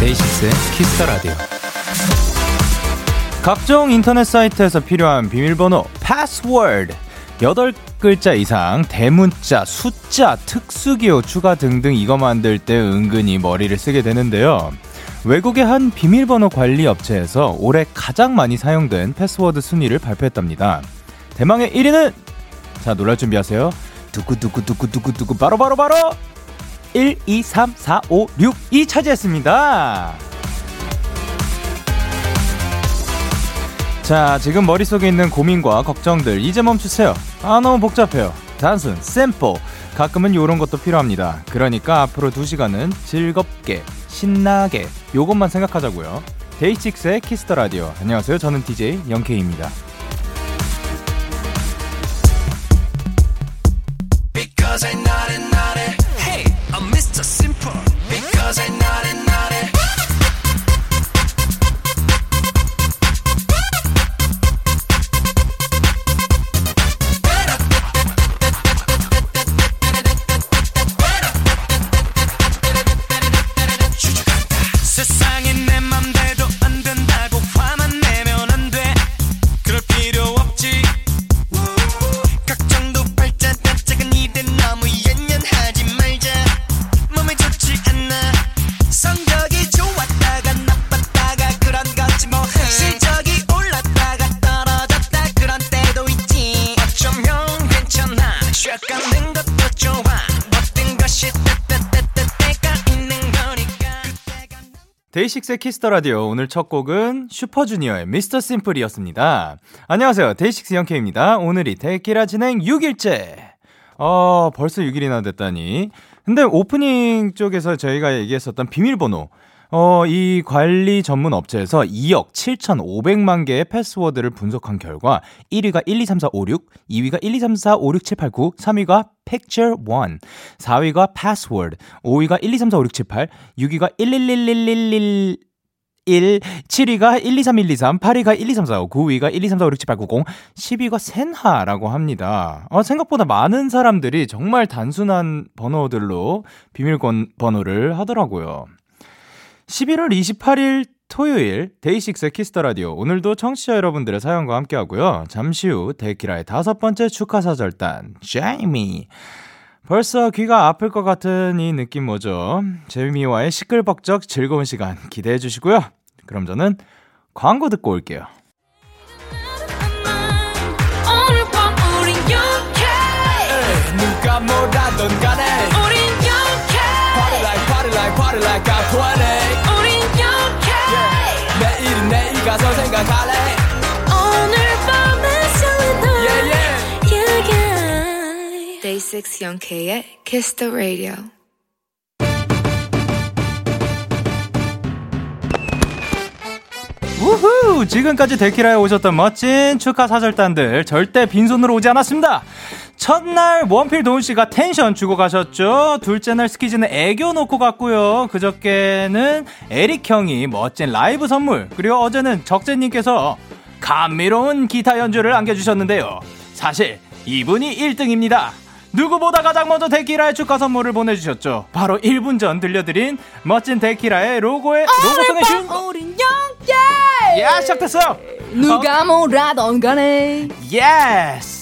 데이식스의 Kiss the Radio. 각종 인터넷 사이트에서 필요한 비밀번호 패스워드 8글자 이상 대문자, 숫자, 특수기호 추가 등등 이거 만들 때 은근히 머리를 쓰게 되는데요. 외국의 한 비밀번호 관리 업체에서 올해 가장 많이 사용된 패스워드 순위를 발표했답니다. 대망의 1위는 자 놀랄 준비하세요. 두구두구두구두구두구 바로 바로 바로 1, 2, 3, 4, 5, 6이 차지했습니다. 자, 지금 머릿속에 있는 고민과 걱정들 이제 멈추세요. 아, 너무 복잡해요. 단순, simple. 가끔은 요런 것도 필요합니다. 그러니까 앞으로 2시간은 즐겁게, 신나게 요것만 생각하자고요. 데이식스의 Kiss the Radio. 안녕하세요. 저는 DJ 영케이입니다. Because I'm not 데이식스의 Kiss the Radio 오늘 첫 곡은 슈퍼주니어의 Mr. Simple이었습니다. 안녕하세요. 데이식스 영케이입니다. 오늘이 데키라 진행 6일째. 어, 벌써 6일이나 됐다니. 근데 오프닝 쪽에서 저희가 얘기했었던 비밀번호. 어, 이 관리 전문 업체에서 2억 7,500만 개의 패스워드를 분석한 결과 1위가 1, 2, 3, 4, 5, 6, 2위가 1, 2, 3, 4, 5, 6, 7, 8, 9, 3위가 picture 1, 4위가 password, 5위가 1, 2, 3, 4, 5, 6, 7, 8, 6위가 1, 1, 1, 1, 1, 1, 1, 7위가 1, 2, 3, 1, 2, 3, 8위가 1, 2, 3, 4, 5, 9위가 1, 2, 3, 4, 5, 6, 7, 8, 9, 0, 10위가 senha라고 합니다. 어, 생각보다 많은 사람들이 정말 단순한 번호들로 비밀 번호를 하더라고요. 11월 28일 토요일 데이식스의 Kiss the Radio 오늘도 청취자 여러분들의 사연과 함께 하고요. 잠시 후 데키라의 다섯 번째 축하 사절단 제이미 벌써 귀가 아플 것 같은 이 느낌 뭐죠? 제이미와의 시끌벅적 즐거운 시간 기대해 주시고요. 그럼 저는 광고 듣고 올게요. 누가 뭐라던 간에 우린 영케 Party like party like party like I'm 20우 가서 생각할래 오늘 밤에 설레는 Yeah yeah yeah Day 6 영케의 Kiss the Radio 우후! 지금까지 데키라에 오셨던 멋진 축하 사절단들 절대 빈손으로 오지 않았습니다. 첫날 원필 도훈 씨가 텐션 주고 가셨죠. 둘째 날 스키즈는 애교 놓고 갔고요. 그저께는 에릭 형이 멋진 라이브 선물. 그리고 어제는 적재님께서 감미로운 기타 연주를 안겨주셨는데요. 사실 이분이 1등입니다. 누구보다 가장 먼저 데키라의 축하 선물을 보내주셨죠. 바로 1분 전 들려드린 멋진 데키라의 로고의 로고송의 주인공. 우린 야 시작됐어요. 누가 뭐라던 간에 Yes.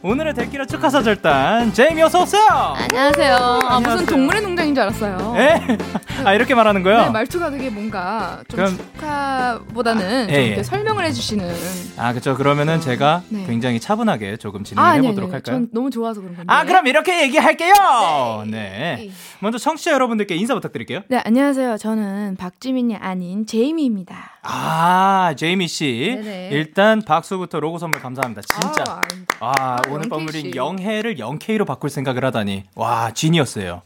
오늘의 데키라 축하 사절단 제이미 어서 오세요. 안녕하세요. 아, 무슨 안녕하세요. 동물의 농장인 줄 알았어요. 예? 아 이렇게 말하는 거요? 네, 말투가 되게 뭔가 좀 그럼- 축하보다는 아, 좀 예, 예. 설명을 해주시는. 아 그렇죠. 그러면은 제가 네. 굉장히 차분하게 조금 아, 네, 해보도록 네. 할까요? 전 너무 좋아서 그런 건데. 아 그럼 이렇게 얘기할게요. 네. 먼저 청취자 여러분들께 인사 부탁드릴게요. 네, 안녕하세요. 저는 박지민이 아닌 제이미입니다. 아 제이미 씨 네네. 일단 박수부터 로고 선물 감사합니다. 진짜. 아. 와 아, 오늘 씨. 영해를 영케이로 바꿀 생각을 하다니 와 지니어스예요.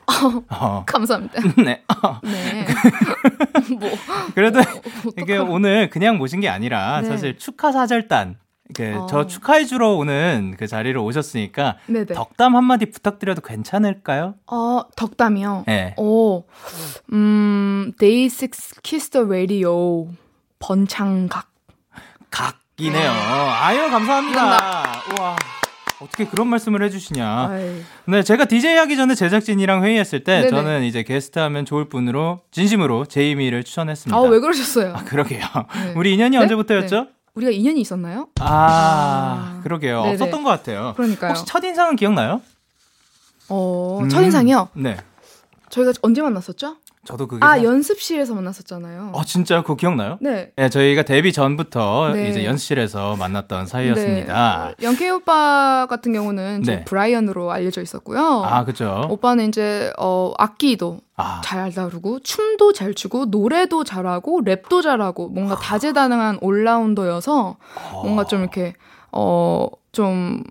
어. 감사합니다. 네. 네. 뭐 그래도 어떡하- 이게 오늘 그냥 모신 게 아니라 네. 사실 축하 사절단 그, 어. 저 축하해 주러 오는 그 자리를 오셨으니까 네네. 덕담 한 마디 부탁드려도 괜찮을까요? 어, 덕담이요. 네. 오, 음, 데이식스 Kiss the Radio 번창각. 각이네요. 아유, 감사합니다. 우와. 어떻게 그런 말씀을 해주시냐. 아이, 네, 제가 DJ 하기 전에 제작진이랑 회의했을 때 네네. 저는 이제 게스트 하면 좋을 분으로 진심으로 제이미를 추천했습니다. 아, 왜 그러셨어요? 아, 그러게요. 네. 우리 인연이 네? 언제부터였죠? 우리가 인연이 있었나요? 아, 아. 그러게요. 네네. 없었던 것 같아요. 그러니까요. 혹시 첫인상은 기억나요? 어, 음, 첫인상이요? 네. 저희가 언제 만났었죠? 저도 그게. 아, 사- 연습실에서 만났었잖아요. 어, 진짜요? 그거 기억나요? 네. 네, 저희가 데뷔 전부터 네. 이제 연습실에서 만났던 사이였습니다. 네. 영케이 오빠 같은 경우는 저 네. 브라이언으로 알려져 있었고요. 아, 그죠? 오빠는 이제 어 악기도 아, 잘 다루고 춤도 잘 추고 노래도 잘하고 랩도 잘하고 뭔가 다재다능한 올라운더여서 뭔가 좀 이렇게 어좀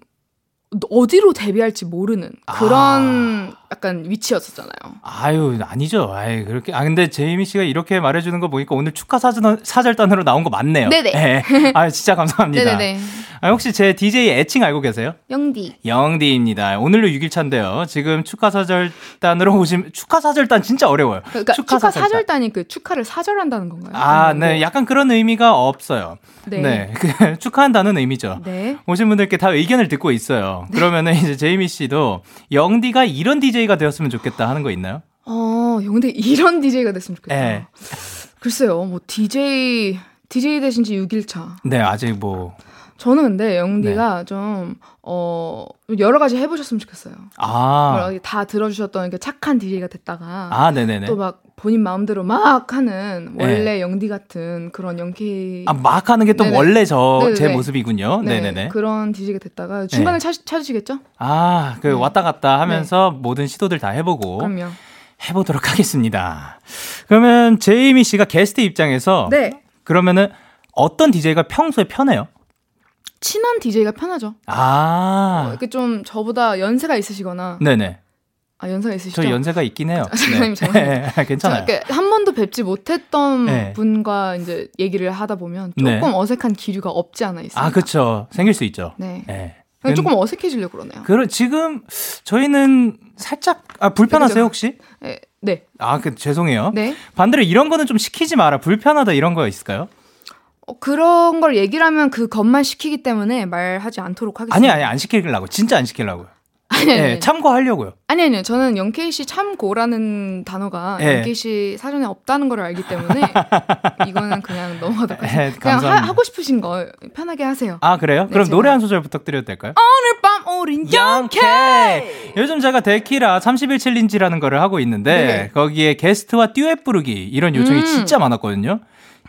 어디로 데뷔할지 모르는 그런 약간 위치였었잖아요. 아유, 아니죠. 아이, 그렇게. 아, 근데 제이미 씨가 이렇게 말해주는 거 보니까 오늘 축하 사전, 사절단으로 나온 거 맞네요. 네네. 네. 아, 진짜 감사합니다. 네네네. 아, 혹시 제 DJ 애칭 알고 계세요? 영디. 영디입니다. 오늘로 6일차인데요. 지금 축하 사절단으로 오시면, 축하 사절단 진짜 어려워요. 그러니까 축하, 사절단 이 그 축하를 사절한다는 건가요? 아, 네. 뭐- 약간 그런 의미가 없어요. 네. 네. 그, 축하한다는 의미죠. 네. 오신 분들께 다 의견을 듣고 있어요. 그러면은 이제 제이미 씨도 영디가 이런 DJ 가 되었으면 좋겠다 하는 거 있나요? 어, 영디 이런 DJ가 됐으면 좋겠다. 네. 글쎄요, 뭐 DJ DJ 되신 지 6일 차. 네, 아직 뭐. 저는 근데 영디가 좀, 어, 여러 가지 해보셨으면 좋겠어요. 네. 아. 뭐다 들어주셨던 이렇게 착한 DJ가 됐다가 아, 네네네. 또 막 본인 마음대로 막 하는 원래 영디 같은 그런 영케이 아, 막 하는 게또 네네. 원래 저 제. 모습이군요. 네, 네네네. 그런 DJ가 됐다가 중간에 찾, 찾으시겠죠? 아, 그 네. 왔다 갔다 하면서 모든 시도들 다 해보고 그럼요. 해보도록 하겠습니다. 그러면 제이미 씨가 게스트 입장에서 네. 그러면은 어떤 DJ가 평소에 편해요? 친한 DJ가 편하죠. 어, 아, 이렇게 좀 저보다 연세가 있으시거나 네네. 아 연세가 있으시죠? 저 연세가 있긴 해요. 아, 장난님, 장난님. 네, 괜찮아요. 한 번도 뵙지 못했던 네. 분과 이제 얘기를 하다 보면 조금 네. 어색한 기류가 없지 않아 있어요. 아, 그쵸. 생길 수 있죠. 네. 네. 조금 어색해지려고 그러네요. 그런 지금 저희는 살짝 아 불편하세요 그죠. 혹시? 네. 네. 아, 그 죄송해요. 네. 반대로 이런 거는 좀 시키지 마라. 불편하다 이런 거 있을까요? 어, 그런 걸 얘기를 하면 그것만 시키기 때문에 말하지 않도록 하겠습니다. 아니 아니 안 시키려고. 진짜 안 시키려고요. 아니, 아니, 예, 아니. 참고하려고요. 아니, 아니요. 저는 영케이 씨 참고라는 단어가 예. 영케이 씨 사전에 없다는 걸 알기 때문에 이거는 그냥 넘어가도록 예, 하겠습니다. 그냥 하. 하고 싶으신 거 편하게 하세요. 아, 그래요? 네, 그럼 제가. 노래 한 소절 부탁드려도 될까요? 오늘 밤 우린 영케이! 요즘 제가 데키라 30일 챌린지라는 거를 하고 있는데 네. 거기에 게스트와 듀엣 부르기 이런 요청이 음. 진짜 많았거든요.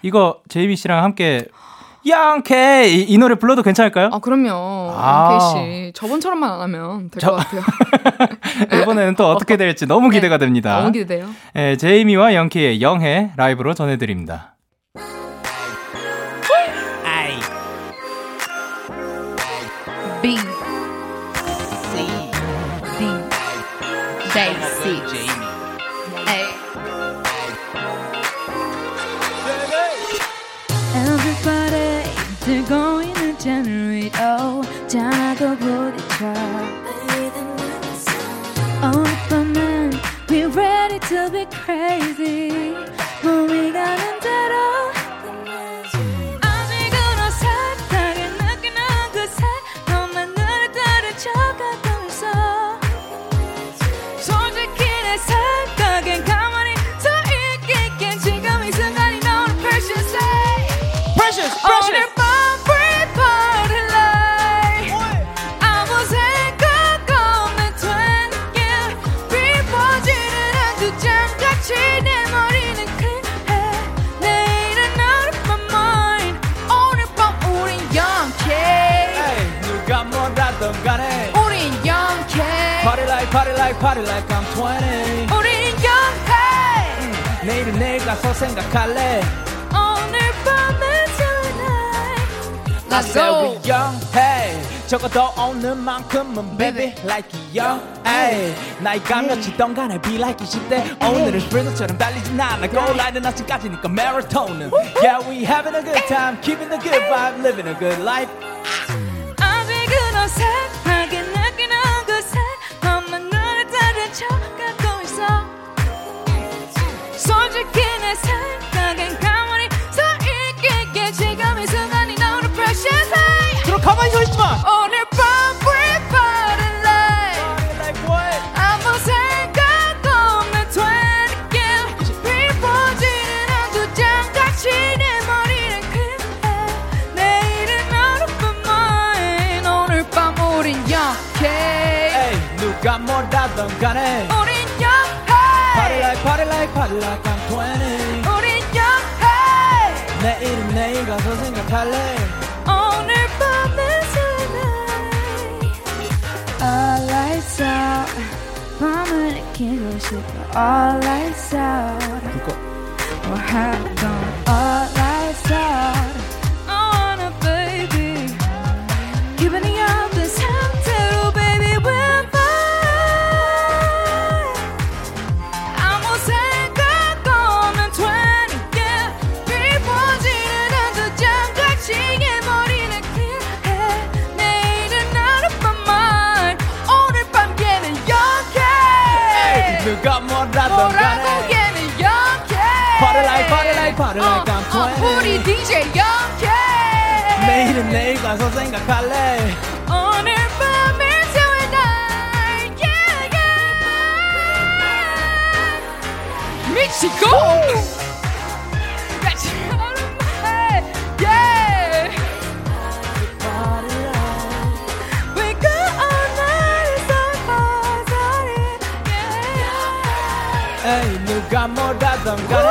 이거 제이비 씨랑 함께 양케 이, 이 노래 불러도 괜찮을까요? 아, 그럼요. 아. 영케이 씨. 저번처럼만 안 하면 될 저- 것 같아요. 이번에는 또 어떻게 될지 너무 네. 기대가 됩니다. 너무 기대돼요. 예, 제이미와 영키의 영해 라이브로 전해드립니다. To be crazy. 몸이 가는 대로. 아직은 어색하게 느끼는 그새 너만 눈을 들이쳐가고 있어. 솔직히 내 생각엔 가만히 서 있겠긴 지금 이 순간이 너를 precious. Precious, 오 Party like party like party like I'm 20 우린 영케 내일은 내일 가서 생각할래 오늘 밤은 tonight Let's go 영해 적어도 오는 만큼은 baby like young ay 나이가 몇이던 간에 be like 20대 오늘은 스프린터처럼 달리진 않아 goal line은 아직까지니까 마라톤은 yeah we having a good time keeping the good vibe living a good life 아직은 어색하 그럼 가만히 서 있지 마. 오늘 밤 we party like 아무 생각 없는 20개 비워지는 한두 장같이 내 머리는 그래 내일은 어렵단 말 오늘 밤 우린 영케 에이, 누가 뭐라던 간에 내일 가서 생각할래 오늘 밤의 tonight All lights out 밤을 느끼고 싶어 All lights out We're hot gone All DJ 영케 내일은 내일 가서 생각할래 오늘 밤에 태울 날 yeah, yeah. 미치고 미치고 yeah. We go all night so far yeah. 에이 누가 뭐라던 간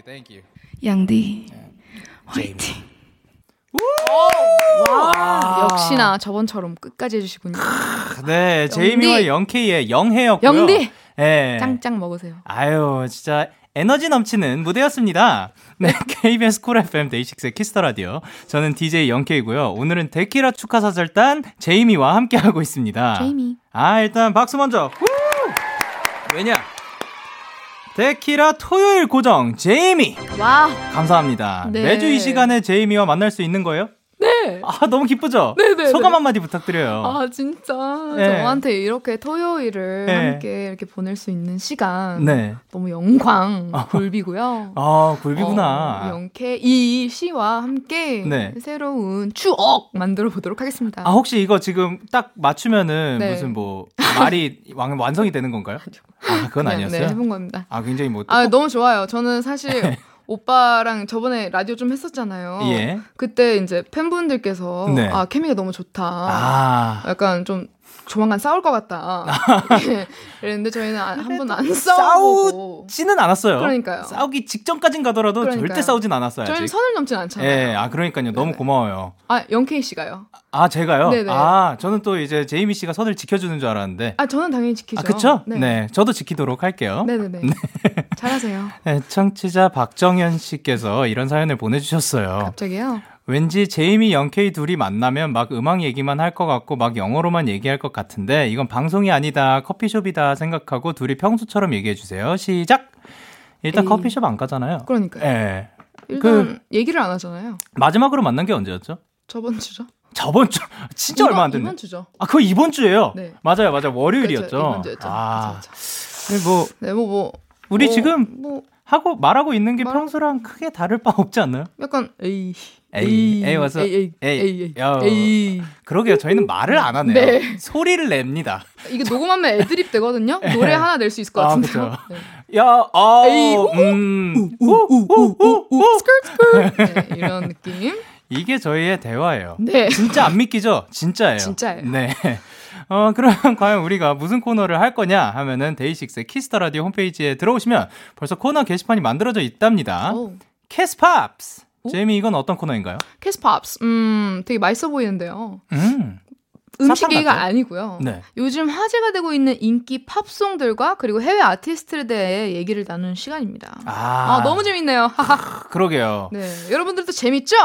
you thank you 영디 화이팅. 역시나 저번처럼 끝까지 해주시군요. 네 제이미와. 영케이의 영해였고요 영디. 네. 짱짱 먹으세요. 아유, 진짜 에너지 넘치는 무대였습니다. 네, KBS 쿨 FM 데이식스의 키스 더 라디오. 저는 DJ 영케이고요. 오늘은 데키라 축하 사절단 제이미와 함께하고 있습니다. 제이미. 아, 일단 박수 먼저. 후! 왜냐? 데키라 토요일 고정 제이미. 와. 감사합니다. 네. 매주 이 시간에 제이미와 만날 수 있는 거예요? 네. 아, 너무 기쁘죠? 네네네. 소감 한마디 부탁드려요. 아 진짜 네. 저한테 이렇게 토요일을 네. 함께 이렇게 보낼 수 있는 시간 네. 너무 영광 굴비고요. 아, 굴비구나. 어, 영케 이 씨와 함께 네. 새로운 추억 만들어 보도록 하겠습니다. 아, 혹시 이거 지금 딱 맞추면은 네. 무슨 뭐 말이 완, 완성이 되는 건가요? 아, 그건 아니었어요? 네, 해본 겁니다. 아, 굉장히 뭐. 아 너무 좋아요. 저는 사실 오빠랑 저번에 라디오 좀 했었잖아요. 예. 그때 이제 팬분들께서 네. 아 케미가 너무 좋다. 아. 약간 좀 조만간 싸울 것 같다. 예. 그랬는데 저희는 한 번도 안 싸우고 싸우지는 않았어요. 그러니까요. 싸우기 직전까진 가더라도 그러니까요. 절대 싸우진 않았어요. 저희는 아직. 선을 넘진 않잖아요. 예, 아, 그러니까요. 너무 네네. 고마워요. 아 영케이 씨가요. 아, 제가요? 네네. 아, 저는 또 이제 제이미 씨가 선을 지켜주는 줄 알았는데. 아 저는 당연히 지키죠. 아, 그쵸? 네. 네. 저도 지키도록 할게요. 네네 네. 잘하세요. 네, 청취자 박정현 씨께서 이런 사연을 보내주셨어요. 갑자기요. 왠지 제이미 영케이 둘이 만나면 막 음악 얘기만 할 것 같고 막 영어로만 얘기할 것 같은데 이건 방송이 아니다 커피숍이다 생각하고 둘이 평소처럼 얘기해 주세요. 시작. 일단 에이. 커피숍 안 가잖아요. 그러니까요. 예. 일단 얘기를 안 하잖아요. 마지막으로 만난 게 언제였죠? 저번 주죠. 저번 주 진짜 이번- 얼마 안 됐네. 이번 주죠. 아, 그거 이번 주예요. 네. 맞아요, 맞아요. 월요일이었죠. 그렇죠. 이번 주였죠. 아, 근데 뭐 네, 뭐 뭐. 우리 뭐, 지금 뭐 하고 말하고 있는 게 말- 평소랑 크게 다를 바 없지 않나요? 약간 에이 에이, 에이, 와서, 에이 에이 에이, 에이 에이, 야. 에이. 그러게요. 저희는 말을 안 하네요. 네. 소리를 냅니다. 이게 녹음하면 애드립 되거든요. 노래 하나 낼 수 있을 것 아, 같은데요. 그쵸. 네. 야, 아, 에이, 우, 음, 우우우우우 skrr skrr 네, 이런 느낌. 이게 저희의 대화예요. 네. 진짜 안 믿기죠? 진짜예요. 진짜예요. 네. 어, 그럼 과연 우리가 무슨 코너를 할 거냐 하면은 데이식스 키스 더 라디오 홈페이지에 들어오시면 벌써 코너 게시판이 만들어져 있답니다. 오. 키스팝스. 제이미 이건 어떤 코너인가요? 키스팝스. 음, 되게 맛있어 보이는데요. 음. 음식 사탕 얘기가 같죠? 아니고요. 네. 요즘 화제가 되고 있는 인기 팝송들과 그리고 해외 아티스트에 대해 얘기를 나누는 시간입니다. 아, 아, 너무 재밌네요. 그러게요. 네. 여러분들도 재밌죠?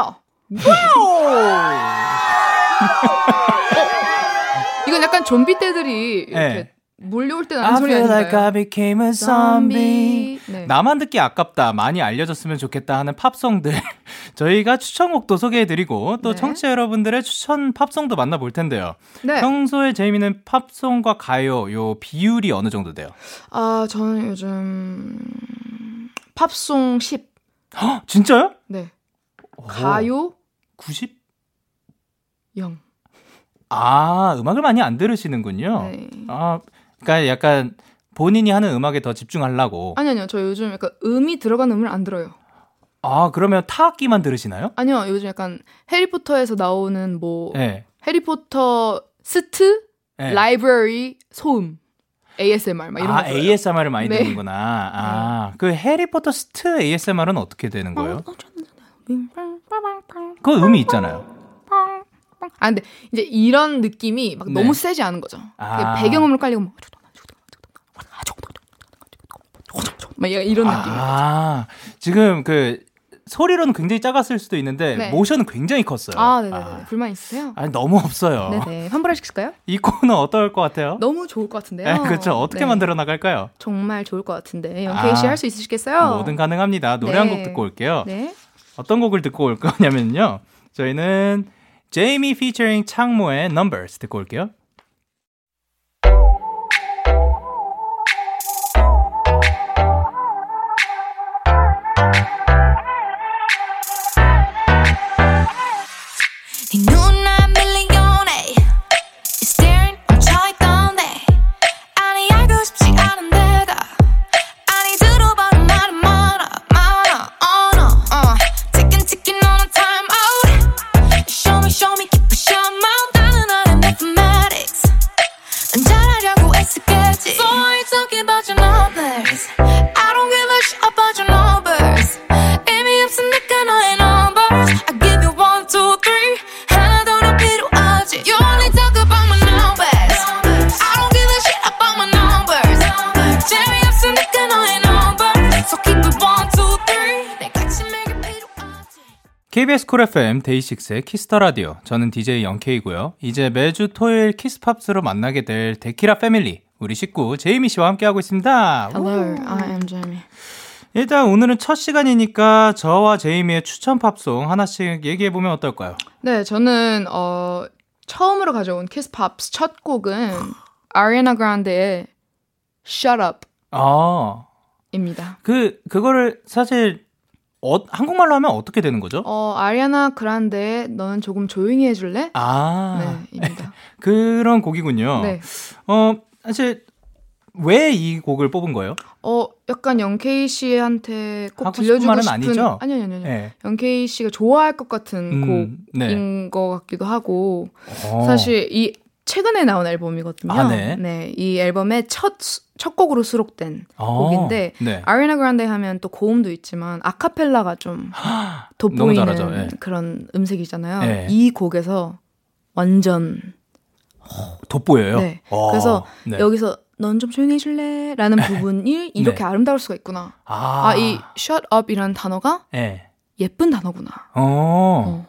이건 약간 좀비 떼들이 이렇게 네. 몰려올 때 나는 소리 아닌가요? like I became a zombie. 네. 나만 듣기 아깝다. 많이 알려졌으면 좋겠다 하는 팝송들. 저희가 추천곡도 소개해드리고 또 네. 청취자 여러분들의 추천 팝송도 만나볼 텐데요. 네. 평소에 재미는 팝송과 가요 요 비율이 어느 정도 돼요? 아, 저는 요즘 팝송 10. 헉, 진짜요? 네. 오, 가요 90? 0. 아, 음악을 많이 안 들으시는군요. 네. 아, 그러니까 약간 본인이 하는 음악에 더 집중하려고. 아니 아니요. 저 요즘 약간 음이 들어간 음을 안 들어요. 아, 그러면 타악기만 들으시나요? 아니요. 요즘 약간 해리포터에서 나오는 뭐 네. 해리포터 스트 네. 라이브러리 소음 ASMR 막 이런 아, 거 들어요. ASMR을 많이 네. 듣는구나. 아, 그 해리포터 스트 ASMR은 어떻게 되는 어, 거예요? 그 음이 있잖아요. 아 근데 이제 이런 느낌이 막 네. 너무 세지 않은 거죠. 아. 배경음으로 깔리고 막, 막 이런 느낌. 아, 지금 그 소리로는 굉장히 작았을 수도 있는데 네. 모션은 굉장히 컸어요. 아, 네네네. 불만 있으세요? 아니, 너무 없어요. 네네. 환불하실까요? 이 코너 어떨 것 같아요? 너무 좋을 것 같은데요. 네, 그렇죠. 어떻게 네. 만들어 나갈까요? 정말 좋을 것 같은데 영케이 씨 아, 할수 있으시겠어요? 뭐든 가능합니다. 노래 한 네. 곡 듣고 올게요. 네. 어떤 곡을 듣고 올 거냐면요. 저희는 제이미 피처링 창모의 Numbers 듣고 올게요. 데이식스의 키스 더 라디오. 저는 DJ 영케이고요. 이제 매주 토요일 키스팝스로 만나게 될 데키라 패밀리. 우리 식구 제이미 씨와 함께하고 있습니다. Hello, I am Jamie. 일단 오늘은 첫 시간이니까 저와 제이미의 추천 팝송 하나씩 얘기해 보면 어떨까요? 네, 저는 어 처음으로 가져온 키스팝스 첫 곡은 아리아나 그란데의 Shut Up입니다. 아, 그 그거를 사실 어, 한국말로 하면 어떻게 되는 거죠? 어 아리아나 그란데의 너는 조금 조용히 해줄래? 아, 네 입니다. 그런 곡이군요. 네. 어, 사실 왜 이 곡을 뽑은 거예요? 어 약간 영케이 씨한테 꼭 하고 싶은 들려주고 말은 아니죠? 아니요 아니요 아니요. 네. 영케이 씨가 좋아할 것 같은 음, 곡인 네. 것 같기도 하고 어. 사실 이 최근에 나온 앨범이거든요. 아, 네. 이 앨범의 첫, 수- 첫 곡으로 수록된 어, 곡인데 네. 아리나 그란데 하면 또 고음도 있지만 아카펠라가 좀 돋보이는 예. 그런 음색이잖아요. 예. 이 곡에서 완전 돋보여요. 네. 어, 그래서 네. 여기서 넌 좀 조용히 해줄래? 라는 부분이 이렇게 아름다울 수가 있구나. 아, 아, 이 shut up이라는 단어가 네. 예쁜 단어구나. 어.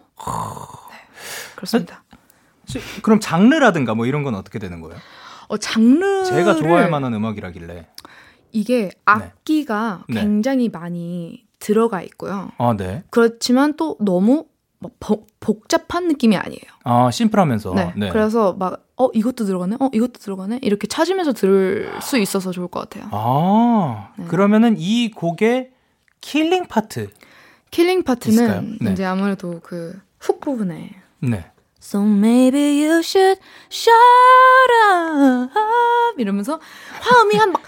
그렇습니다. 시- 그럼 장르라든가 뭐 이런 건 어떻게 되는 거예요? 어, 장르를 제가 좋아할 만한 음악이라길래. 이게 악기가 네. 굉장히 많이 들어가 있고요. 아, 네. 그렇지만 또 너무 막 복- 복잡한 느낌이 아니에요. 아, 심플하면서. 네. 네. 그래서 막, 어, 이것도 들어가네? 어, 이것도 들어가네? 이렇게 찾으면서 들을 수 있어서 좋을 것 같아요. 아, 네. 그러면 이 곡의 killing part. killing 있을까요? 파트는 네. 이제 아무래도 그 hook 부분에 네. So maybe you should shut up 이러면서 화음이 한 막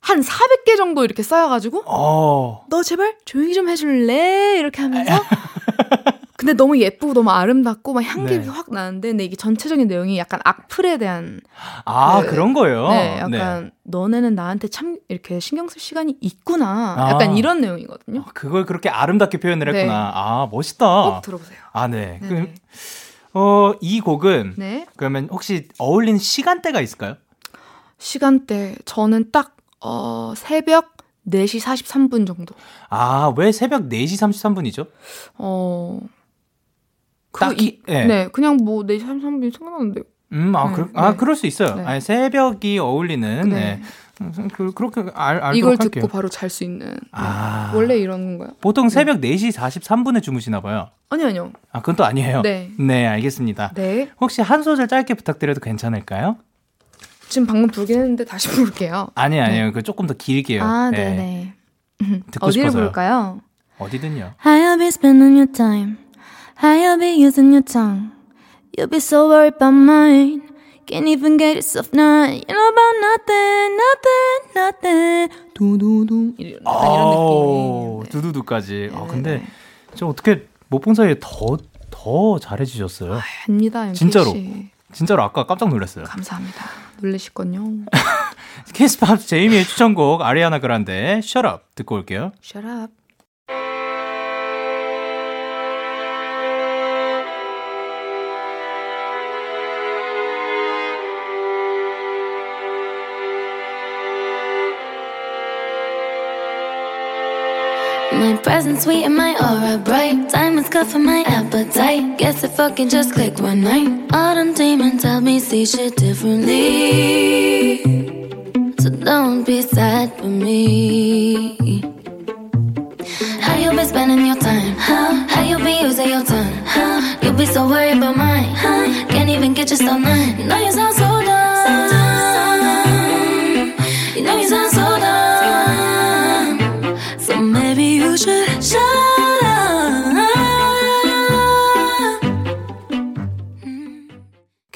한 400개 정도 이렇게 쌓여가지고 어. 너 제발 조용히 좀 해줄래 이렇게 하면서 근데 너무 예쁘고 너무 아름답고 막 향기가 네. 확 나는데 근데 이게 전체적인 내용이 약간 악플에 대한 아, 그- 그, 런 거예요? 네 약간 너네는 나한테 참 이렇게 신경 쓸 시간이 있구나 아. 약간 이런 내용이거든요 그걸 그렇게 아름답게 표현을 네. 했구나. 아, 멋있다. 꼭 들어보세요 아, 네. 네. 그럼, 어, 이 곡은 네 그러면 혹시 어울리는 시간대가 있을까요? 시간대 저는 딱 어, 새벽 4시 43분 정도. 아, 왜 새벽 4시 33분이죠? 어. 그 딱히, 이- 예. 네, 그냥 뭐 4시 33분이 생각나는데 음, 아, 네, 그, 아 네. 그럴 수 있어요. 네. 아니, 새벽이 어울리는, 네. 네. 음, 그, 그렇게 알, 알도록 이걸 할게요. 듣고 바로 잘 수 있는. 네. 아. 원래 이런 건가요? 보통 새벽 4시 43분에 주무시나 봐요. 아니 아니요. 아, 그건 또 아니에요. 네. 네, 알겠습니다. 네. 혹시 한 소절 짧게 부탁드려도 괜찮을까요? 지금 방금 부르긴 했는데 다시 부를게요. 아니, 아니에요. 그 조금 더 길게요. 아, 네. 네네. 듣고 어디를 싶어서요. 볼까요? 어디든요. You be spending your time? You be using your tongue? You be so worried about mine. Can't even get yourself none. You know about nothing, nothing, nothing. 두두두. 이런, 이런 오, 느낌. 네. 두두두까지. 아, 네, 근데 네. 저 어떻게 못 본 사이에 더, 더 잘해주셨어요. 아 닙니다, MK 진짜로. 씨. 진짜로 아까 깜짝 놀랐어요. 감사합니다. 놀라실건요. 키스팝 제이미의 추천곡 아리아나 그란데 Shut Up 듣고 올게요. Shut up. Presence sweet and my aura bright. Diamonds cut for my appetite. Guess it fucking just clicked one night. Them demons help me see shit differently. So don't be sad for me. How you been spending your time? Huh? How you be using your time? Huh? You be so worried about mine. Huh? Can't even get yourself. You know you sound so dumb.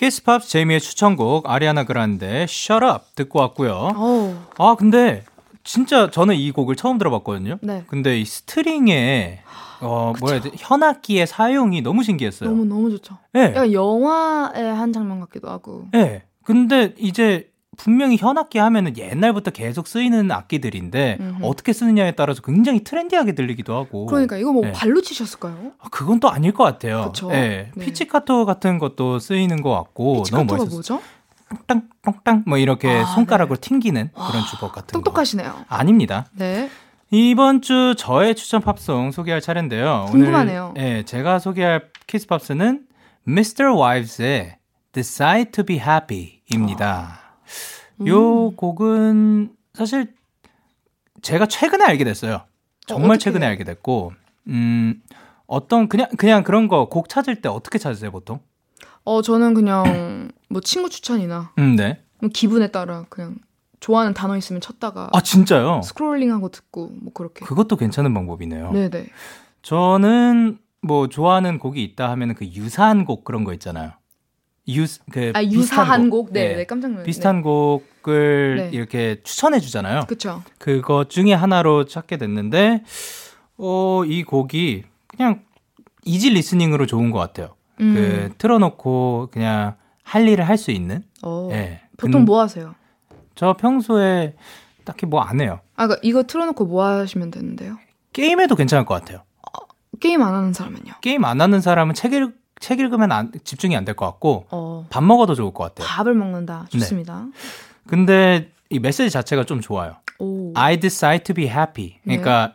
키스팝 제이미의 추천곡 아리아나 그란데 Shut Up 듣고 왔고요. 어우, 아 근데 진짜 저는 이 곡을 처음 들어봤거든요. 네. 근데 이 스트링의 어 뭐라 해야 돼 현악기의 사용이 너무 신기했어요. 너무 너무 좋죠. 네. 약간 영화의 한 장면 같기도 하고. 네. 근데 이제 분명히 현악기 하면은 옛날부터 계속 쓰이는 악기들인데 음흠. 어떻게 쓰느냐에 따라서 굉장히 트렌디하게 들리기도 하고. 그러니까 이거 뭐 네. 발로 치셨을까요? 아, 그건 또 아닐 것 같아요. 그쵸? 네. 네. 피치카토 같은 것도 쓰이는 것 같고 너무 멋있었어요. 뭐죠? 똥땅 똥땅 뭐 이렇게 아, 손가락으로 튕기는 그런 주법 같은 거. 똑똑하시네요. 아닙니다. 네. 이번 주 저의 추천 팝송 소개할 차례인데요. 궁금하네요. 오늘 예, 제가 소개할 키스 팝스는 MisterWives의 Decide to be Happy입니다. 음. 요 곡은 사실 제가 최근에 알게 됐어요. 정말 어떻게? 최근에 알게 됐고, 음, 어떤 그냥 그냥 그런 거 곡 찾을 때 어떻게 찾으세요 보통? 어 저는 그냥 뭐 친구 추천이나 음, 네. 뭐 기분에 따라 그냥 좋아하는 단어 있으면 쳤다가 아 진짜요? 스크롤링하고 듣고 뭐 그렇게. 그것도 괜찮은 방법이네요. 네네. 저는 뭐 좋아하는 곡이 있다 하면은 그 유사한 곡 그런 거 있잖아요. 유, 그 아 유사한 곡. 네, 네. 네 깜짝 놀랐네. 비슷한 곡을 네. 이렇게 추천해 주잖아요. 그쵸. 그거 중에 하나로 찾게 됐는데, 어, 이 곡이 그냥 easy listening으로 좋은 것 같아요. 음. 그 틀어놓고 그냥 할 일을 할 수 있는. 어. 예. 보통 근- 뭐 하세요? 저 평소에 딱히 뭐 안 해요. 아, 그러니까 이거 틀어놓고 뭐 하시면 되는데요? 게임해도 괜찮을 것 같아요. 게임 안 하는 사람은요? 게임 안 하는 사람은 책, 읽, 책 읽으면 안- 집중이 안 될 것 같고, 어, 밥 먹어도 좋을 것 같아요. 밥을 먹는다. 네. 좋습니다. 근데 이 메시지 자체가 좀 좋아요. 오. I decide to be happy. 네. 그러니까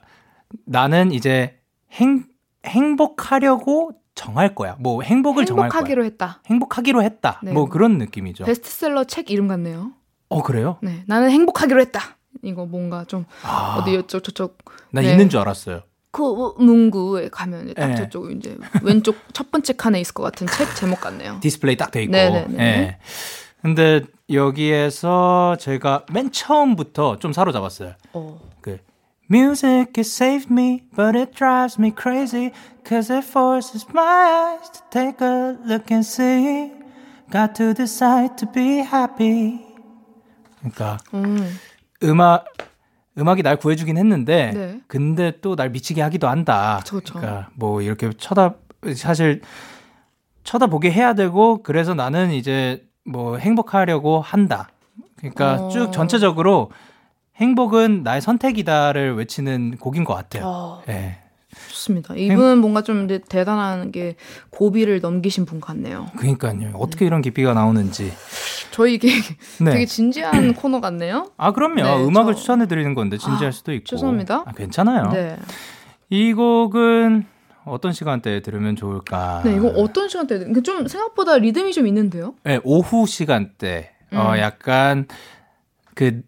나는 이제 행, 행복하려고 정할 거야. 뭐 행복을 정할 거야. 행복하기로 했다. 행복하기로 했다. 네. 뭐 그런 느낌이죠. 베스트셀러 책 이름 같네요. 어 그래요? 네, 나는 행복하기로 했다. 이거 뭔가 좀 아, 어디 이쪽 저쪽 나 네. 있는 줄 알았어요. 그 문고에 가면 딱 네. 저쪽 이제 왼쪽 첫 번째 칸에 있을 것 같은 책 제목 같네요. 디스플레이 딱 돼 있고. 네네네. 예. 근데 여기에서 제가 맨 처음부터 좀 사로잡았어요. 어. 그 Music it saved me, but it drives me crazy, cause it forces my eyes to take a look and see. Got to decide to be happy. 그러니까 음. 음악 음악이 날 구해주긴 했는데, 네. 근데 또 날 미치게 하기도 한다. 그쵸, 그쵸. 그러니까 뭐 이렇게 쳐다 사실 쳐다보게 해야 되고, 그래서 나는 이제 뭐 행복하려고 한다. 그러니까 어. 쭉 전체적으로 행복은 나의 선택이다를 외치는 곡인 것 같아요. 어, 예. 좋습니다. 이분은 뭔가 좀 대단한 게 고비를 넘기신 분 같네요. 그러니까요. 어떻게 이런 깊이가 나오는지. 저희 이게 네. 되게 진지한 코너 같네요. 아 그럼요. 네, 음악을 저- 추천해 드리는 건데 진지할 아, 수도 있고. 죄송합니다. 아, 괜찮아요. 네. 이 곡은 어떤 시간대에 들으면 좋을까? 네, 이거 어떤 시간대에 듣- 좀 생각보다 리듬이 좀 있는데요? 네, 오후 시간대. 어, 음. 약간 그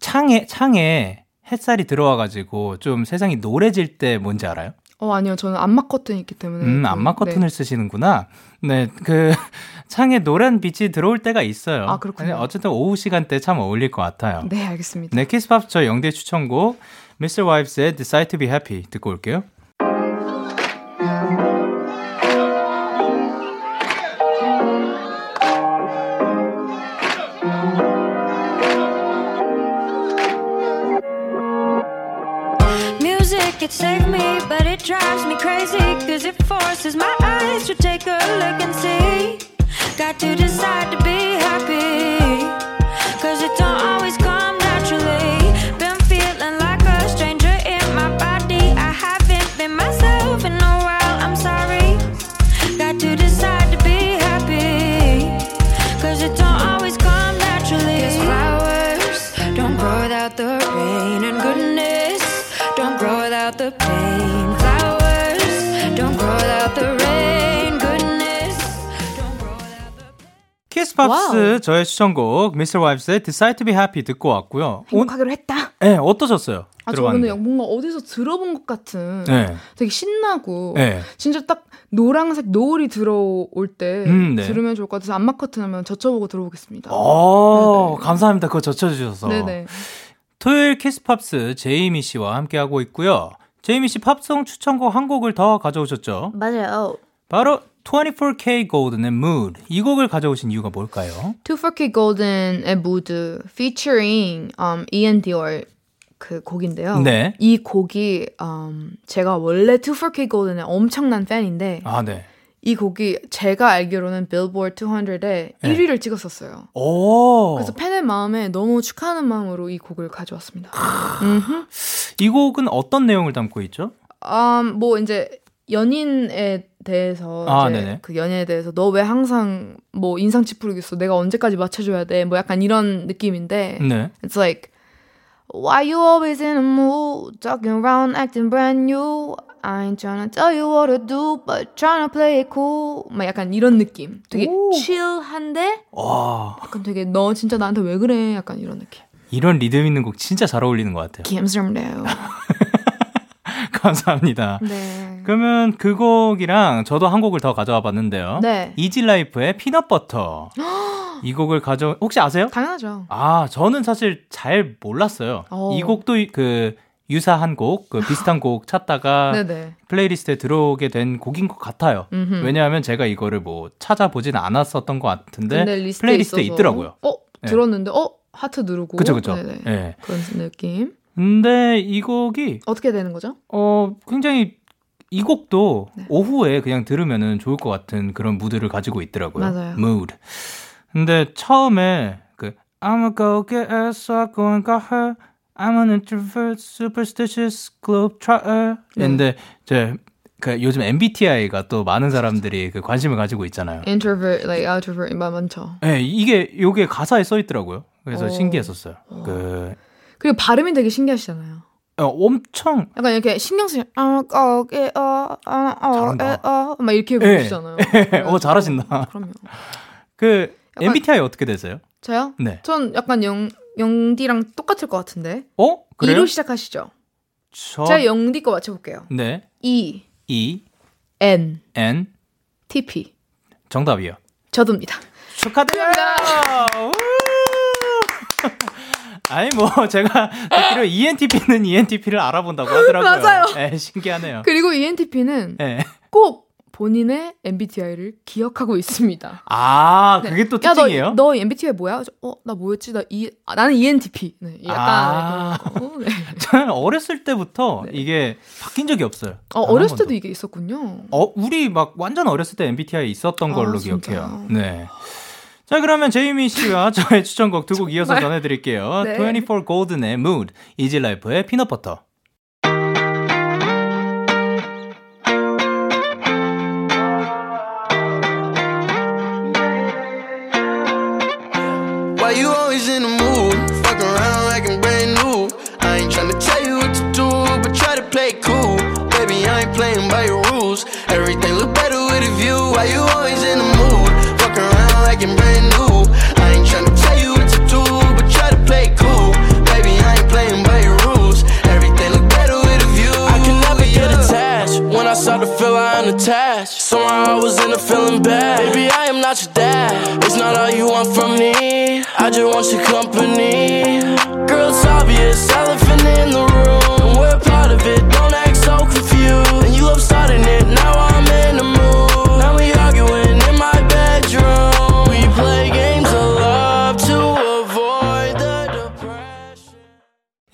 창에 창에 햇살이 들어와가지고 좀 세상이 노래질 때 뭔지 알아요? 어, 아니요. 저는 암막 커튼이 있기 때문에. 음, 그- 안마 커튼을 쓰시는구나. 네, 그 창에 노란 빛이 들어올 때가 있어요. 아, 그렇군요. 어쨌든 오후 시간대 참 어울릴 것 같아요. 네, 네 알겠습니다. 네, 키스팝 저 영대 추천곡 Mr. Wives의 Decide to be Happy 듣고 올게요. Eyes to take a look and see. Got to 키스 팝스 wow. 저의 추천곡 MisterWives의 Decide to be Happy 듣고 왔고요. 오, 행복하기로 했다. 네, 어떠셨어요? 아, 저 근데 들어봤는데. 뭔가 어디서 들어본 것 같은 네. 되게 신나고 네. 진짜 딱 노란색 노을이 들어올 때 음, 네. 들으면 좋을 것 같아서 암막 커튼 한번 젖혀보고 들어보겠습니다. 오, 네네. 감사합니다. 그거 젖혀주셔서. 네네. 토요일 키스팝스 제이미 씨와 함께하고 있고요. 제이미 씨 팝송 추천곡 한 곡을 더 가져오셨죠? 맞아요. 바로 24K Golden의 Mood. 이 곡을 가져오신 이유가 뭘까요? 2 4K Golden의 Mood featuring um, Ian Dior 그 곡인데요. 네. 이 곡이 um, 제가 원래 2 4K Golden의 엄청난 팬인데 아, 네. 이 곡이 제가 알기로는 Billboard 200에 1위를 찍었었어요. 오. 그래서 팬의 마음에 너무 축하하는 마음으로 이 곡을 가져왔습니다. 이 곡은 어떤 내용을 담고 있죠? 음, 뭐 이제 연인에 대해서 아, 이제 네네. 그 연애에 대해서 너 왜 항상 뭐 인상 찌푸리겠어? 내가 언제까지 맞춰줘야 돼? 뭐 약간 이런 느낌인데 네. it's like why you always in a mood talking around acting brand new I ain't trying to tell you what to do but trying to play it cool 막 약간 이런 느낌 되게 오. chill한데 와, 약간 되게 너 진짜 나한테 왜 그래? 약간 이런 느낌 이런 리듬 있는 곡 진짜 잘 어울리는 것 같아요. 감사합니다 감사합니다. 네 그러면 그 곡이랑 저도 한 곡을 더 가져와 봤는데요. 네. 이지라이프의 Peanut Butter. 이 곡을 가져 혹시 아세요? 당연하죠 아, 저는 사실 잘 몰랐어요. 어. 이 곡도 그 유사한 곡, 그 비슷한 곡 찾다가 네네 playlist에 들어오게 된 곡인 것 같아요. 음흠. 왜냐하면 제가 이거를 뭐 찾아보진 않았었던 것 같은데 playlist에 있더라고요. 어 네. 들었는데 어 하트 누르고 그쵸, 그쵸. 예. 그런 느낌 근데 이 곡이 어떻게 되는 거죠? 어 굉장히 이 곡도 네. 오후에 그냥 들으면은 좋을 것 같은 그런 무드를 가지고 있더라고요. 맞아요. mood. 근데 처음에 그 I'm a go-getter so I go and got her. I'm an introvert, superstitious globetrotter. 네. 근데 이제 그 요즘 MBTI가 또 많은 사람들이 그 관심을 가지고 있잖아요. introvert, like outrovert 말 많죠. 네, 이게 요게 가사에 써 있더라고요. 그래서 오. 신기했었어요. 그 그리고 발음이 되게 신기하시잖아요. 어, 엄청 약간 이렇게 신경 쓰시, 아, 어, 에, 어, 아, 어, 어, 막 이렇게 예. 부르시잖아요. 어 잘하신다. 그럼요. 그 약간- MBTI 어떻게 되세요? 저요? 네. 전 약간 영, 영디랑 똑같을 것 같은데. 어? 그래요? E로 시작하시죠. 저 제가 영디 거 맞춰볼게요. 네. E, E N, N TP. 정답이요. 저도입니다. 축하드려요. 우! 아니 뭐 제가 듣기로 E ENTP는 ENTP를 알아본다고 하더라고요. 맞아요. 네, 신기하네요. 그리고 E ENTP는 네. 꼭 본인의 MBTI를 기억하고 있습니다. 아 네. 그게 또 야, 너, 특징이에요? 너 MBTI 뭐야? 저, 어, 나 뭐였지? 나 이, 아, 나는 ENTP. 네, 약간 아. 그런 거. 네. 저는 어렸을 때부터 이게 바뀐 적이 없어요. 어, 어렸을. 때도 이게 있었군요. 어, 우리 막 완전 어렸을 때 MBTI 있었던 아, 걸로 진짜요? 기억해요. 네. 자, 그러면 제이미 씨와 저의 추천곡 두 곡 이어서 전해드릴게요. 네. 24kGoldn의 Mood, 이지라이프의 Peanut Butter. I just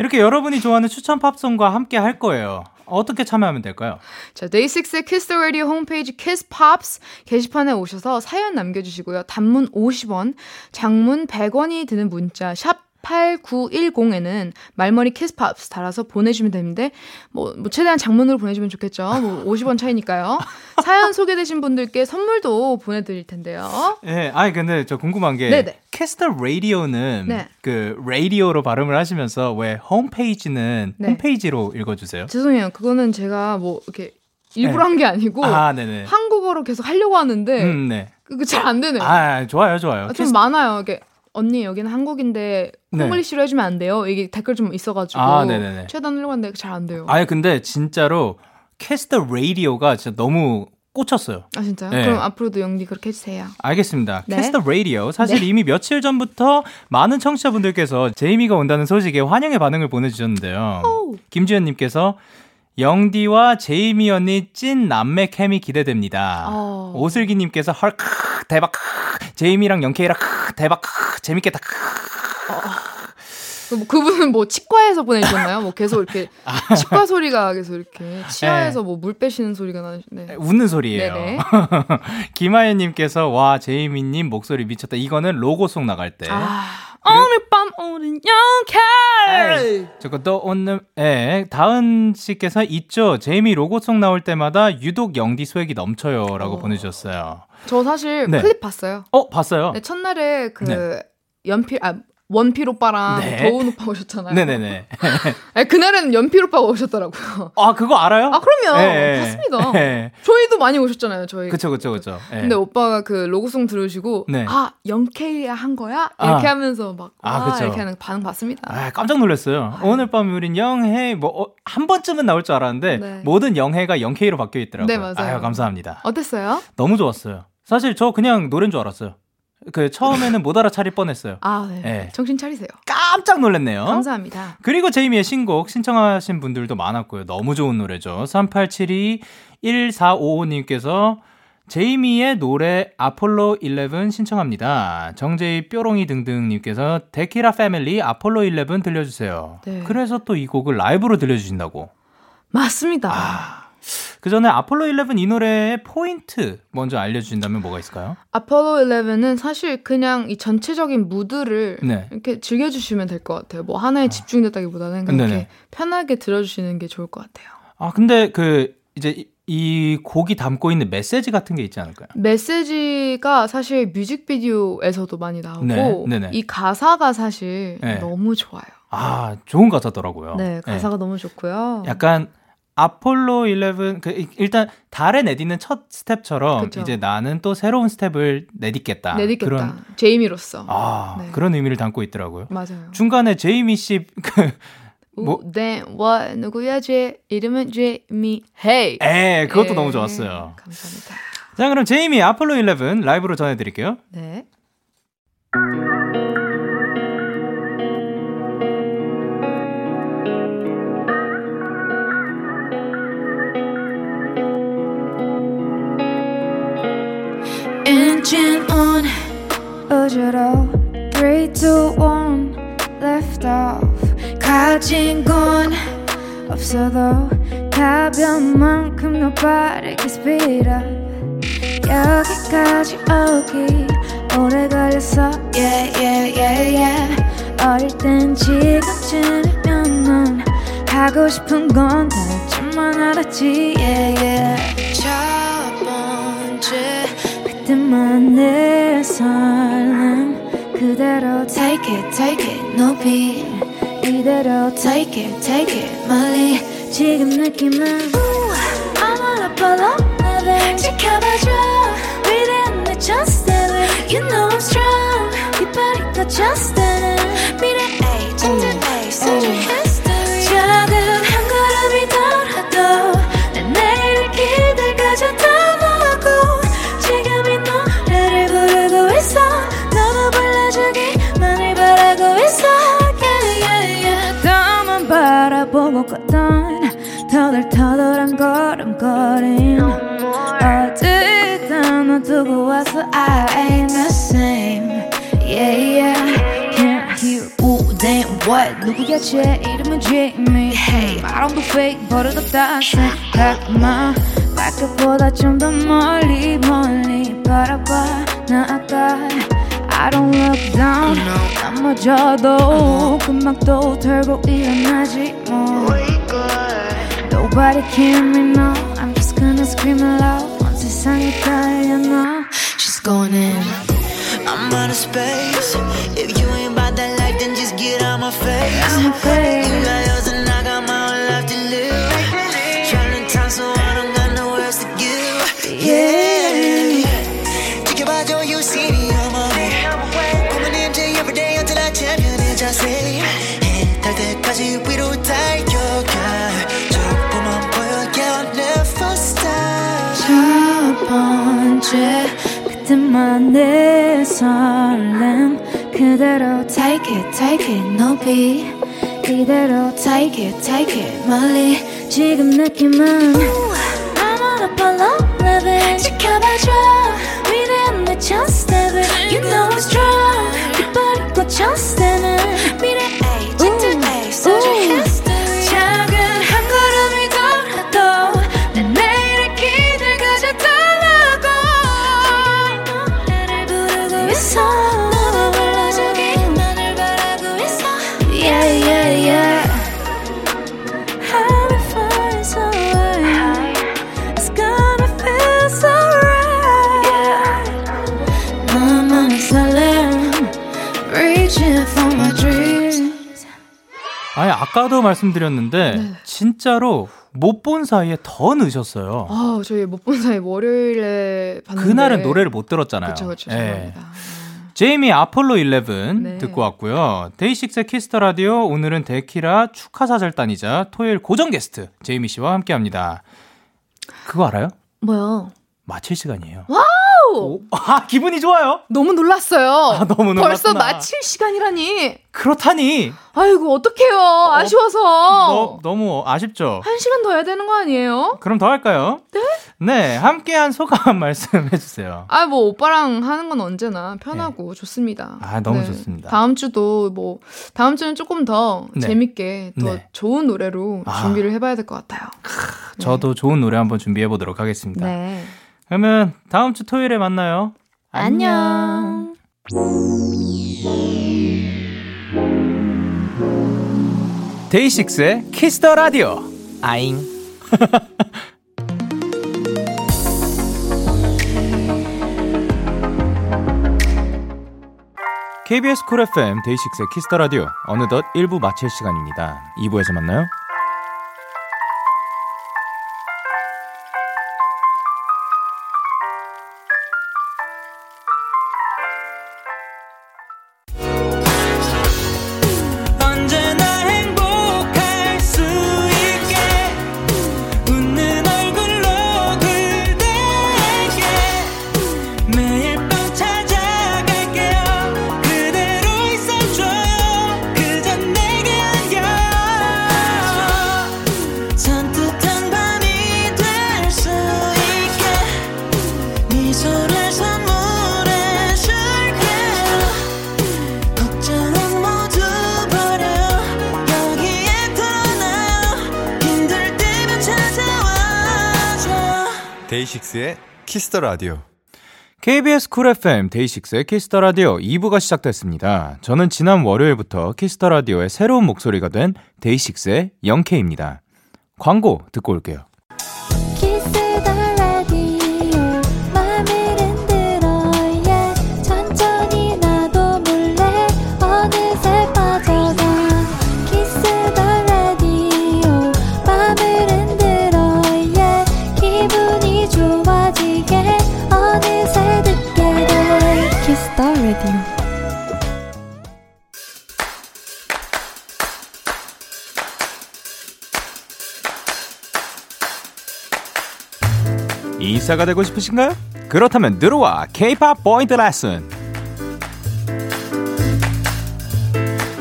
이렇게 여러분이 좋아하는 추천 팝송과 함께 할 거예요. 어떻게 참여하면 될까요? 자, 데이식스의 키스 더 라디오 홈페이지 키스 팝스 게시판에 오셔서 사연 남겨 주시고요. 단문 50원, 장문 100원이 드는 문자 샵 8910에는 말머리 키스팝스 달아서 보내주시면 되는데 뭐, 뭐 최대한 장문으로 보내주면 좋겠죠. 뭐 50원 차이니까요. 사연 소개되신 분들께 선물도 보내드릴 텐데요. 예, 아니 근데 저 궁금한 게 네네. Kiss the Radio는 네. 그 radio로 발음을 하시면서 왜 홈페이지는 네. 홈페이지로 읽어주세요? 죄송해요. 그거는 제가 뭐 이렇게 일부러 네. 한게 아니고 아. 한국어로 계속 하려고 하는데 음, 네. 그거 잘 안 되네요. 아, 좋아요, 좋아요. 아, 좀 캐스- 많아요. 이게 언니 여기는 한국인데 네. 콩글리시로 해주면 안 돼요. 이게 댓글 좀 있어가지고 아, 네네네. 최대한 하려고 하는데 잘 안 돼요. 아니 근데 진짜로 캐스터 라디오가 진짜 너무 꽂혔어요. 아 진짜요? 네. 그럼 앞으로도 영디 그렇게 해주세요. 알겠습니다. 네. 캐스터 라디오 사실 네. 이미 며칠 전부터 많은 청취자분들께서 제이미가 온다는 소식에 환영의 반응을 보내주셨는데요. 김주현님께서 영디와 제이미 언니 찐 남매 케미 기대됩니다. 어. 오슬기님께서 헐 크, 대박 크, 제이미랑 영케이랑 크, 대박 크, 재밌겠다. 크. 그 뭐, 그분은 뭐 치과에서 보내주셨나요? 뭐 계속 이렇게 아. 치과 소리가 계속 이렇게 치아에서 뭐물 빼시는 소리가 나네. 웃는 소리예요. 김하연님께서 와 제이미님 목소리 미쳤다. 이거는 로고송 나갈 때. 아 오늘 밤 오는 영케. 저것도 오늘 예 다은 씨께서 있죠. 제이미 로고송 나올 때마다 유독 영디 소액이 넘쳐요라고 어. 보내주셨어요. 저 사실 네. 클립 봤어요. 어 봤어요. 네, 첫날에 그 네. 연필 아 원필 오빠랑 네. 더운 오빠 오셨잖아요. 네네네. 아니, 그날에는 연필 오빠가 오셨더라고요. 아 그거 알아요? 아 그럼요. 예, 예. 봤습니다. 예. 저희도 많이 오셨잖아요. 저희. 그쵸 그쵸 그쵸. 예. 근데 오빠가 그 로고송 들으시고 네. 아 영케이야 한 거야 이렇게 아. 하면서 막 아, 와, 그쵸. 이렇게 하는 반응 봤습니다. 아, 깜짝 놀랐어요. 오늘 밤 우린 영해 뭐한 번쯤은 나올 줄 알았는데 네. 모든 영해가 영케이로 바뀌어 있더라고요. 네, 맞아요. 아유, 감사합니다. 어땠어요? 너무 좋았어요. 사실 저 그냥 노래인 줄 알았어요. 그 처음에는 못 알아차릴 뻔했어요. 아 네. 네. 정신 차리세요. 깜짝 놀랐네요. 감사합니다. 그리고 제이미의 신곡 신청하신 분들도 많았고요. 너무 좋은 노래죠. 3872 1455님께서 제이미의 노래 아폴로 11 신청합니다. 정제이 뾰롱이 등등님께서 데키라 패밀리 아폴로 11 들려주세요. 네. 그래서 또 이 곡을 라이브로 들려주신다고. 맞습니다. 아. 그 전에 아폴로 11 이 노래의 포인트 먼저 알려주신다면 뭐가 있을까요? 아폴로 11은 사실 그냥 이 전체적인 무드를 네. 이렇게 즐겨주시면 될 것 같아요. 뭐 하나에 집중됐다기보다는 그냥 네네. 편하게 들어주시는 게 좋을 것 같아요. 아 근데 그 이제 이, 이 곡이 담고 있는 메시지 같은 게 있지 않을까요? 메시지가 사실 뮤직비디오에서도 많이 나오고 네. 이 가사가 사실 네. 너무 좋아요. 아 좋은 가사더라고요. 네, 가사가 너무 좋고요. 약간 아폴로 11, 그, 이- 일단, 달에 내딛는 첫 스텝처럼, 그쵸. 이제 나는 또 새로운 스텝을 내딛겠다. 내딛겠다. 그런, 제이미로서. 아, 네. 그런 의미를 담고 있더라고요. 맞아요. 중간에 제이미 씨, 그, 뭐, 우, 네, 와, 누구야, 제 이름은 제이미, 헤이. 에, 그것도 예, 너무 좋았어요. 감사합니다. 자, 그럼 제이미 아폴로 11 라이브로 전해드릴게요. 네. Engine on 우주로 3, 2, 1 Left off. 가진 건 없어도 가벼운 만큼 더 빠르게 speed up 여기까지 오기 오래 걸렸어. Yeah yeah yeah yeah. 어릴 땐 지금쯤이면 넌 하고 싶은 건 다할줄만 알았지. Yeah yeah 그때만 내 설렘 그대로 take it take it 높이 이대로 take it take it 멀리 지금 느낌은 I'm on Apollo 11 지켜봐줘 위대한 내 just living You know I'm strong 깃발이 꽂혔다는 미래 진짜 A 수준 history what 누구야 제 이름은 Jamie Hey 말음도 fake 버릇없다 생각마 발끝보다 좀 더 멀리 멀리 바라봐 나 아까 I don't look down 넘어져도 금방또 털고 일어나지 뭐 Nobody can me now I'm just gonna scream aloud 온 세상이 달려나 She's going in. I'm out of space. If you my face. I'm afraid You got yours and I got my own life to live. Trying to time, so I don't got nowhere else to give. Yeah. 지켜봐줘, you see me on my way. 꿈은 MJ every day until I champion 자세. 해탈 때까지 위로 달려가. 저렇게만 보여, yeah, I'll never stop. 첫 번째 그때만의 설렘 그대로 take it take it 높이 이대로 take it take it 멀리 지금 느낌은 I'm on a follow level 지켜봐줘 미래는 내 첫 step You 말씀드렸는데 네. 진짜로 못 본 사이에 더 늘었어요. 아, 저희 못 본 사이 월요일에 봤는데 그날은 노래를 못 들었잖아요. 그렇죠, 그렇죠. 예. 죄송합니다. 제이미 아폴로 11 네. 듣고 왔고요. 데이식스의 Kiss the Radio 오늘은 데키라 축하 사절단이자 토요일 고정 게스트 제이미 씨와 함께합니다. 그거 알아요? 뭐요? 마칠 시간이에요. 와 우! 아 기분이 좋아요. 너무 놀랐어요. 아, 너무 벌써 놀랐구나. 마칠 시간이라니. 그렇다니 아이고 어떡해요. 아쉬워서. 너, 너무 아쉽죠. 한 시간 더 해야 되는 거 아니에요? 그럼 더 할까요? 네. 네, 함께한 소감 말씀해 주세요. 아, 뭐, 오빠랑 하는 건 언제나 편하고 좋습니다. 네. 네. 아, 너무 좋습니다. 다음 주도 뭐, 다음 주는 조금 더 네. 재밌게, 더 네. 좋은 노래로 아. 준비를 해봐야 될 것 같아요. 저도 좋은 노래 한번 준비해 보도록 하겠습니다. 네. 그러면 다음 주 토요일에 만나요. 안녕. 데이식스의 Kiss the Radio. 아잉. KBS Cool FM 데이식스의 Kiss the Radio 어느덧 1부 마칠 시간입니다. 2부에서 만나요. 데이식스의 Kiss the Radio. KBS Cool FM 데이식스의 Kiss the Radio 2부가 시작됐습니다. 저는 지난 월요일부터 Kiss the Radio의 새로운 목소리가 된 데이식스의 영케입니다. 광고 듣고 올게요. 이사가 되고 싶으신가요? 그렇다면 들어와 K-pop 포인트 레슨.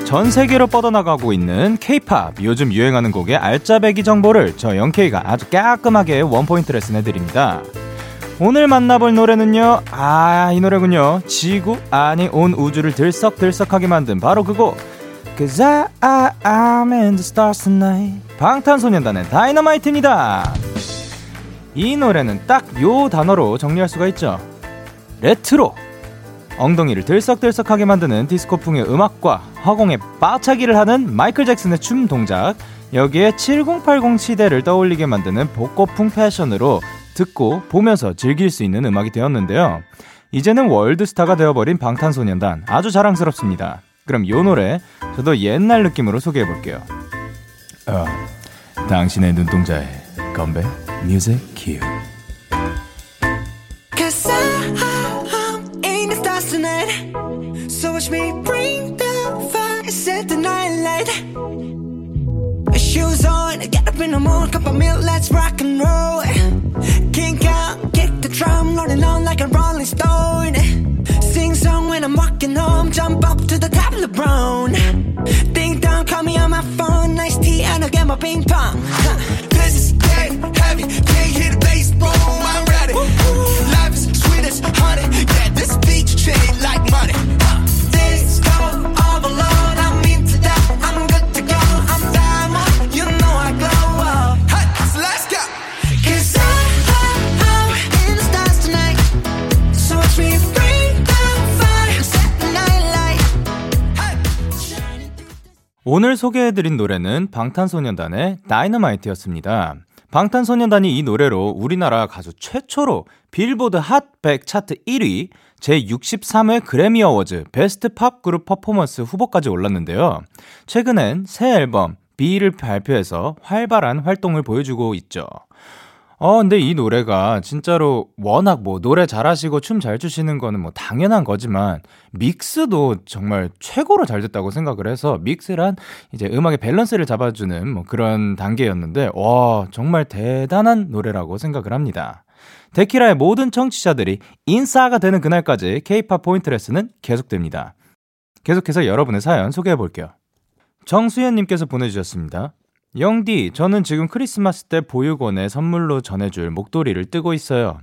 전 세계로 뻗어나가고 있는 K-팝 요즘 유행하는 곡의 알짜배기 정보를 저 영케이가 아주 깔끔하게 원포인트 레슨해 드립니다. 오늘 만나볼 노래는요, 아, 이 노래군요. 지구, 아니, 온 우주를 들썩들썩하게 만든 바로 그곡. Cause I, I'm in the stars tonight. 방탄소년단의 다이너마이트입니다. 이 노래는 딱 요 단어로 정리할 수가 있죠. 레트로. 엉덩이를 들썩들썩하게 만드는 디스코풍의 음악과 허공에 발차기를 하는 마이클 잭슨의 춤 동작, 여기에 7080 시대를 떠올리게 만드는 복고풍 패션으로 듣고 보면서 즐길 수 있는 음악이 되었는데요. 이제는 월드스타가 되어버린 방탄소년단 아주 자랑스럽습니다. 그럼 요 노래 저도 옛날 느낌으로 소개해 볼게요. 어, 당신의 눈동자에 건배 뮤직 큐. Cause I'm in the stars tonight. So watch me bring the fire, set the night light. Shoes on, get up in the morning, cup of milk, let's rock and roll. Kink out, kick the drum, rolling on like a rolling stone. Sing song when I'm walking home, jump up to the top of the brown. Ding dong, call me on my phone, nice tea, and I'll get my ping pong. Huh. This is dead heavy, can't hear the bass, boom, I'm ready. Life is sweet as honey, yeah, this beach chain like money. This go 오늘 소개해드린 노래는 방탄소년단의 Dynamite였습니다. 방탄소년단이 이 노래로 우리나라 가수 최초로 빌보드 핫100 차트 1위, 제63회 그래미 어워즈 Best Pop Group Performance 후보까지 올랐는데요. 최근엔 새 앨범 BE를 발표해서 활발한 활동을 보여주고 있죠. 어, 근데 이 노래가 진짜로 워낙 뭐 노래 잘하시고 춤 잘 추시는 거는 뭐 당연한 거지만 mix도 정말 최고로 잘 됐다고 생각을 해서 mix란 이제 음악의 밸런스를 잡아주는 뭐 그런 단계였는데 와, 정말 대단한 노래라고 생각을 합니다. 데키라의 모든 청취자들이 인싸가 되는 그날까지 K-팝 포인트 레슨은 계속됩니다. 계속해서 여러분의 사연 소개해 볼게요. 정수현님께서 보내주셨습니다. 영디, 저는 지금 크리스마스 때 보육원에 선물로 전해줄 목도리를 뜨고 있어요.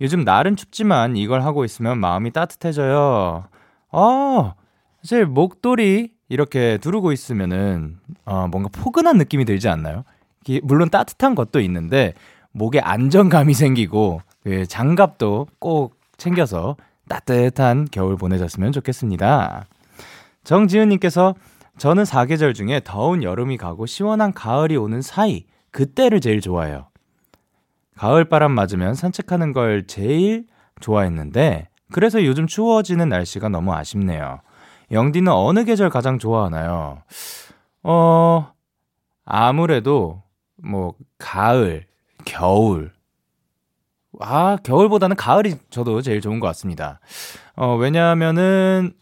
요즘 날은 춥지만 이걸 하고 있으면 마음이 따뜻해져요. 아, 사실 목도리 이렇게 두르고 있으면은 어, 뭔가 포근한 느낌이 들지 않나요? 물론 따뜻한 것도 있는데 목에 안정감이 생기고 그 장갑도 꼭 챙겨서 따뜻한 겨울 보내셨으면 좋겠습니다. 정지은님께서 저는 사계절 중에 더운 여름이 가고 시원한 가을이 오는 사이 그때를 제일 좋아해요. 가을 바람 맞으면 산책하는 걸 제일 좋아했는데 그래서 요즘 추워지는 날씨가 너무 아쉽네요. 영디는 어느 계절 가장 좋아하나요? 어 아무래도 뭐 가을, 겨울. 아, 겨울보다는 가을이 저도 제일 좋은 것 같습니다. 어, 왜냐하면은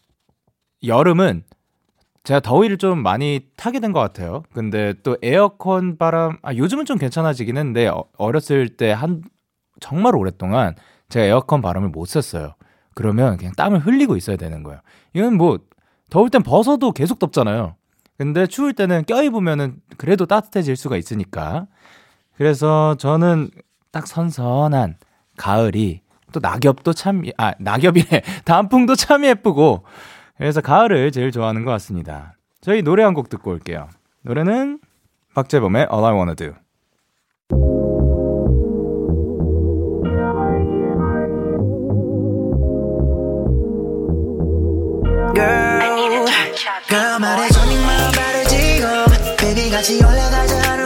여름은 제가 더위를 좀 많이 타게 된 것 같아요. 근데 또 에어컨 바람, 아, 요즘은 좀 괜찮아지긴 했는데, 어, 어렸을 때 한, 정말 오랫동안 제가 에어컨 바람을 못 쐈어요. 그러면 그냥 땀을 흘리고 있어야 되는 거예요. 이건 뭐, 더울 땐 벗어도 계속 덥잖아요. 근데 추울 때는 껴입으면은 그래도 따뜻해질 수가 있으니까. 그래서 저는 딱 선선한 가을이 또 낙엽도 참, 아, 낙엽이래. 단풍도 참 예쁘고, 그래서 가을을 제일 좋아하는 것 같습니다. 저희 노래 한 곡 듣고 올게요. 노래는 박재범의 All I Wanna Do. girl 말해줘 네 마음 바로 지금 baby 같이 올라가자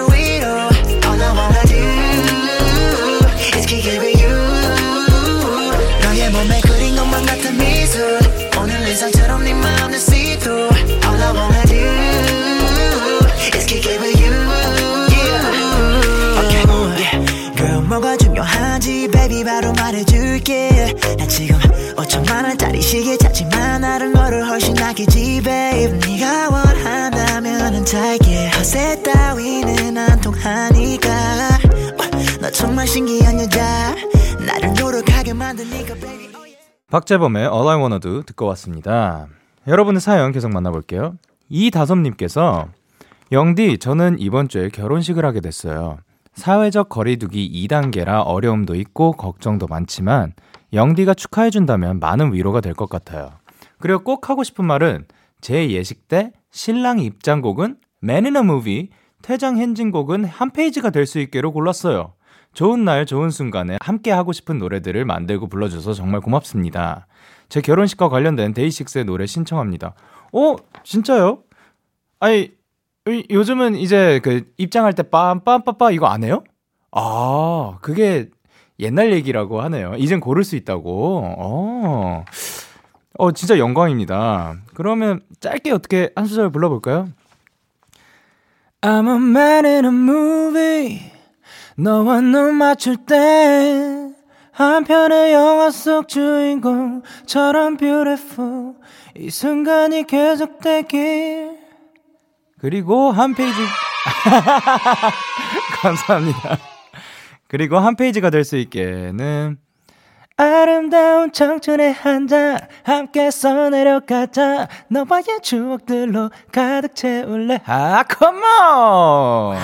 중요한지 baby 바로 말해줄게 난 지금 5천만 원짜리 시계 찾지만 다른 거를 훨씬 낫겠지 babe 네가 원한다면 잘게 허세 따위는 안 통하니까 어, 너 정말 신기한 여자 나를 노력하게 만드니까 baby oh. 박재범의 All I Wanna Do 듣고 왔습니다. 여러분의 사연 계속 만나볼게요. 이다솜님께서 영디, 저는 이번 주에 결혼식을 하게 됐어요. 사회적 거리두기 2단계라 어려움도 있고 걱정도 많지만 영디가 축하해준다면 많은 위로가 될 것 같아요. 그리고 꼭 하고 싶은 말은 제 예식 때 신랑 입장곡은 Man in a Movie, 퇴장 행진곡은 한 페이지가 될 수 있게로 골랐어요. 좋은 날, 좋은 순간에 함께 하고 싶은 노래들을 만들고 불러줘서 정말 고맙습니다. 제 결혼식과 관련된 데이식스의 노래 신청합니다. 어? 진짜요? 아니, 이- 요즘은 이제 그 입장할 때 빰빰빠빠 이거 안 해요? 아, 그게 옛날 얘기라고 하네요. 이젠 고를 수 있다고. 어. 어, 진짜 영광입니다. 그러면 짧게 어떻게 한 소절 불러볼까요? I'm a man in a movie. 너와 눈 맞출 때 한 편의 영화 속 주인공처럼 beautiful 이 순간이 계속되길 그리고 한 페이지. 감사합니다. 그리고 한 페이지가 될 수 있게는 아름다운 청춘의 한장 함께 써내려가자. 너와의 추억들로 가득 채울래. 아 컴온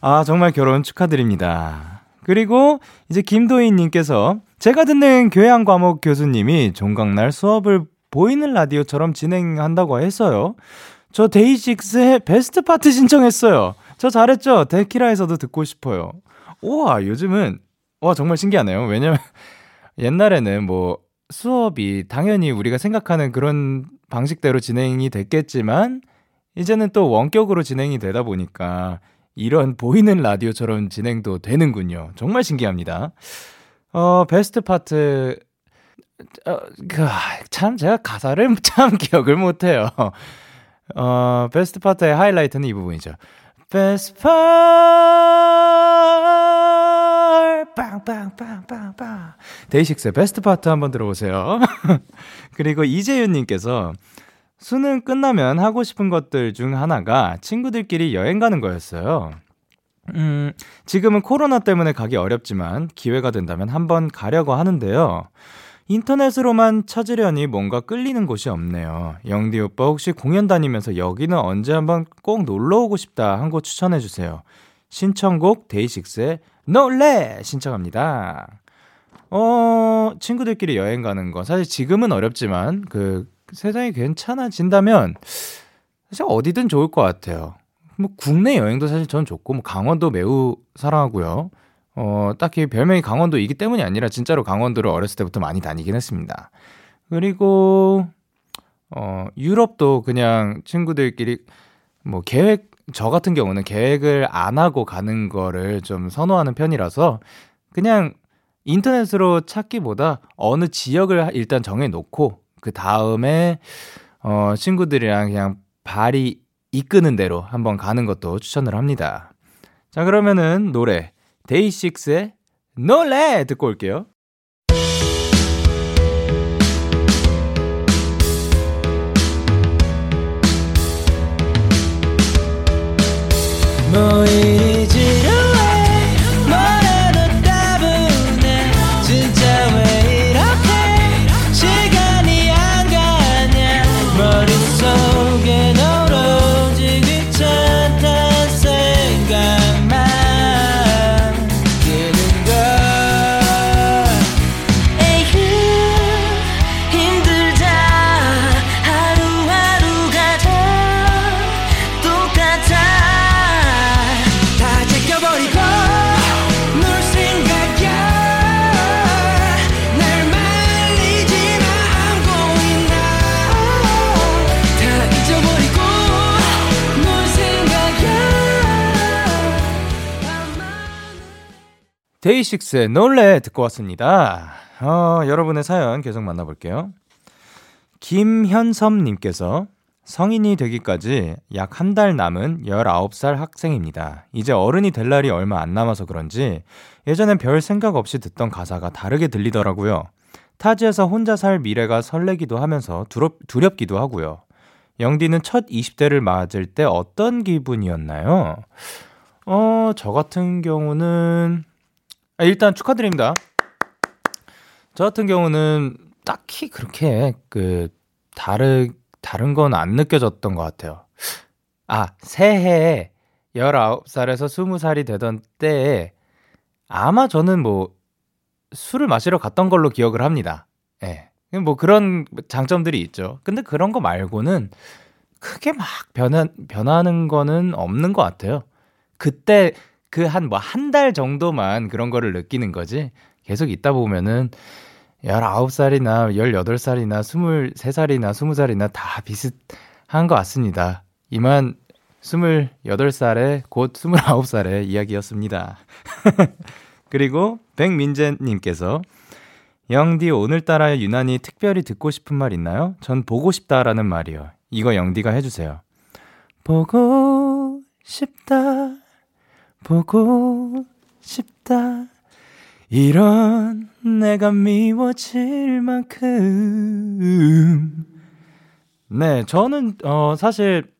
아 정말 결혼 축하드립니다. 그리고 이제 김도희님께서 제가 듣는 교양 과목 교수님이 종강날 수업을 보이는 라디오처럼 진행한다고 했어요 저 데이식스의 베스트 파트 신청했어요 저 잘했죠 데키라에서도 듣고 싶어요 우와 요즘은 와 정말 신기하네요. 왜냐면 옛날에는 뭐 수업이 당연히 우리가 생각하는 그런 방식대로 진행이 됐겠지만 이제는 또 원격으로 진행이 되다 보니까 이런 보이는 라디오처럼 진행도 되는군요. 정말 신기합니다. 어 Best Part 어, 그, 참 제가 가사를 참 기억을 못해요. 어 Best Part의 하이라이트는 이 부분이죠. Best Part 빵빵빵빵빵 데이식스의 Best Part 한번 들어보세요. 그리고 이재윤님께서 수능 끝나면 하고 싶은 것들 중 하나가 친구들끼리 여행 가는 거였어요. 음, 지금은 코로나 때문에 가기 어렵지만 기회가 된다면 한번 가려고 하는데요. 인터넷으로만 찾으려니 뭔가 끌리는 곳이 없네요. 영디 오빠 혹시 공연 다니면서 여기는 언제 한번 꼭 놀러 오고 싶다 한 곳 추천해 주세요. 신청곡 데이식스의 놀래 신청합니다. 어, 친구들끼리 여행 가는 거 사실 지금은 어렵지만 그 세상이 괜찮아진다면 사실 어디든 좋을 것 같아요. 뭐 국내 여행도 사실 전 좋고 뭐 강원도 매우 사랑하고요. 어, 딱히 별명이 강원도이기 때문이 아니라 진짜로 강원도를 어렸을 때부터 많이 다니긴 했습니다. 그리고 어, 유럽도 그냥 친구들끼리 뭐 계획 저 같은 경우는 계획을 안 하고 가는 거를 좀 선호하는 편이라서 그냥 인터넷으로 찾기보다 어느 지역을 일단 정해 놓고 그 다음에 어, 친구들이랑 그냥 발이 이끄는 대로 한번 가는 것도 추천을 합니다. 자, 그러면은 노래 데이식스의 놀래 듣고 올게요. 뭐이 데이식스의 놀래 듣고 왔습니다. 어, 여러분의 사연 계속 만나볼게요. 김현섭님께서 성인이 되기까지 약 한 달 남은 19살 학생입니다. 이제 어른이 될 날이 얼마 안 남아서 그런지 예전엔 별 생각 없이 듣던 가사가 다르게 들리더라고요. 타지에서 혼자 살 미래가 설레기도 하면서 두렵, 두렵기도 하고요. 영디는 첫 20대를 맞을 때 어떤 기분이었나요? 어, 저 같은 경우는 아, 일단 축하드립니다. 저 같은 경우는 딱히 그렇게 그 다르, 다른 건 안 느껴졌던 것 같아요. 아, 새해에 19살에서 20살이 되던 때에 아마 저는 뭐 술을 마시러 갔던 걸로 기억을 합니다. 예. 뭐 그런 장점들이 있죠. 근데 그런 거 말고는 크게 막 변하, 변하는 거는 없는 것 같아요. 그때 그 한 뭐 한 달 정도만 그런 거를 느끼는 거지. 계속 있다 보면은 19살이나 18살이나 23살이나 20살이나 다 비슷한 것 같습니다. 이만 28살에 곧 29살의 이야기였습니다. 그리고 백민재님께서 영디 오늘따라 유난히 특별히 듣고 싶은 말 있나요? 전 보고 싶다라는 말이요. 이거 영디가 해주세요. 보고 싶다, 보고 싶다. 이런 내가 미워질 만큼. 네, 저는, 어, 사실,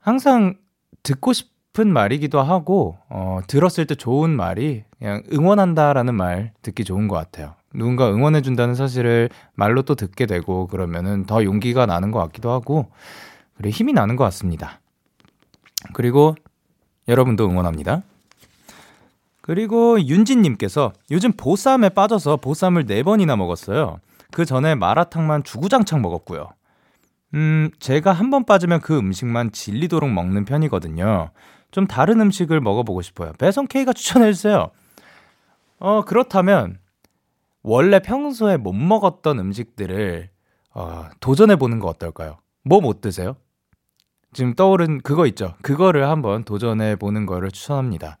항상 듣고 싶은 말이기도 하고, 어, 들었을 때 좋은 말이 그냥 응원한다라는 말 듣기 좋은 것 같아요. 누군가 응원해준다는 사실을 말로 또 듣게 되고, 그러면은 더 용기가 나는 것 같기도 하고, 그리고 힘이 나는 것 같습니다. 그리고 여러분도 응원합니다. 그리고 윤진님께서 요즘 보쌈에 빠져서 보쌈을 4번이나 먹었어요. 그 전에 마라탕만 주구장창 먹었고요. 음, 제가 한 번 빠지면 그 음식만 질리도록 먹는 편이거든요. 좀 다른 음식을 먹어보고 싶어요. 배송 K가 추천해주세요. 어, 그렇다면, 원래 평소에 못 먹었던 음식들을, 어, 도전해보는 거 어떨까요? 뭐 못 드세요? 지금 떠오른 그거 있죠? 그거를 한번 도전해 보는 거를 추천합니다.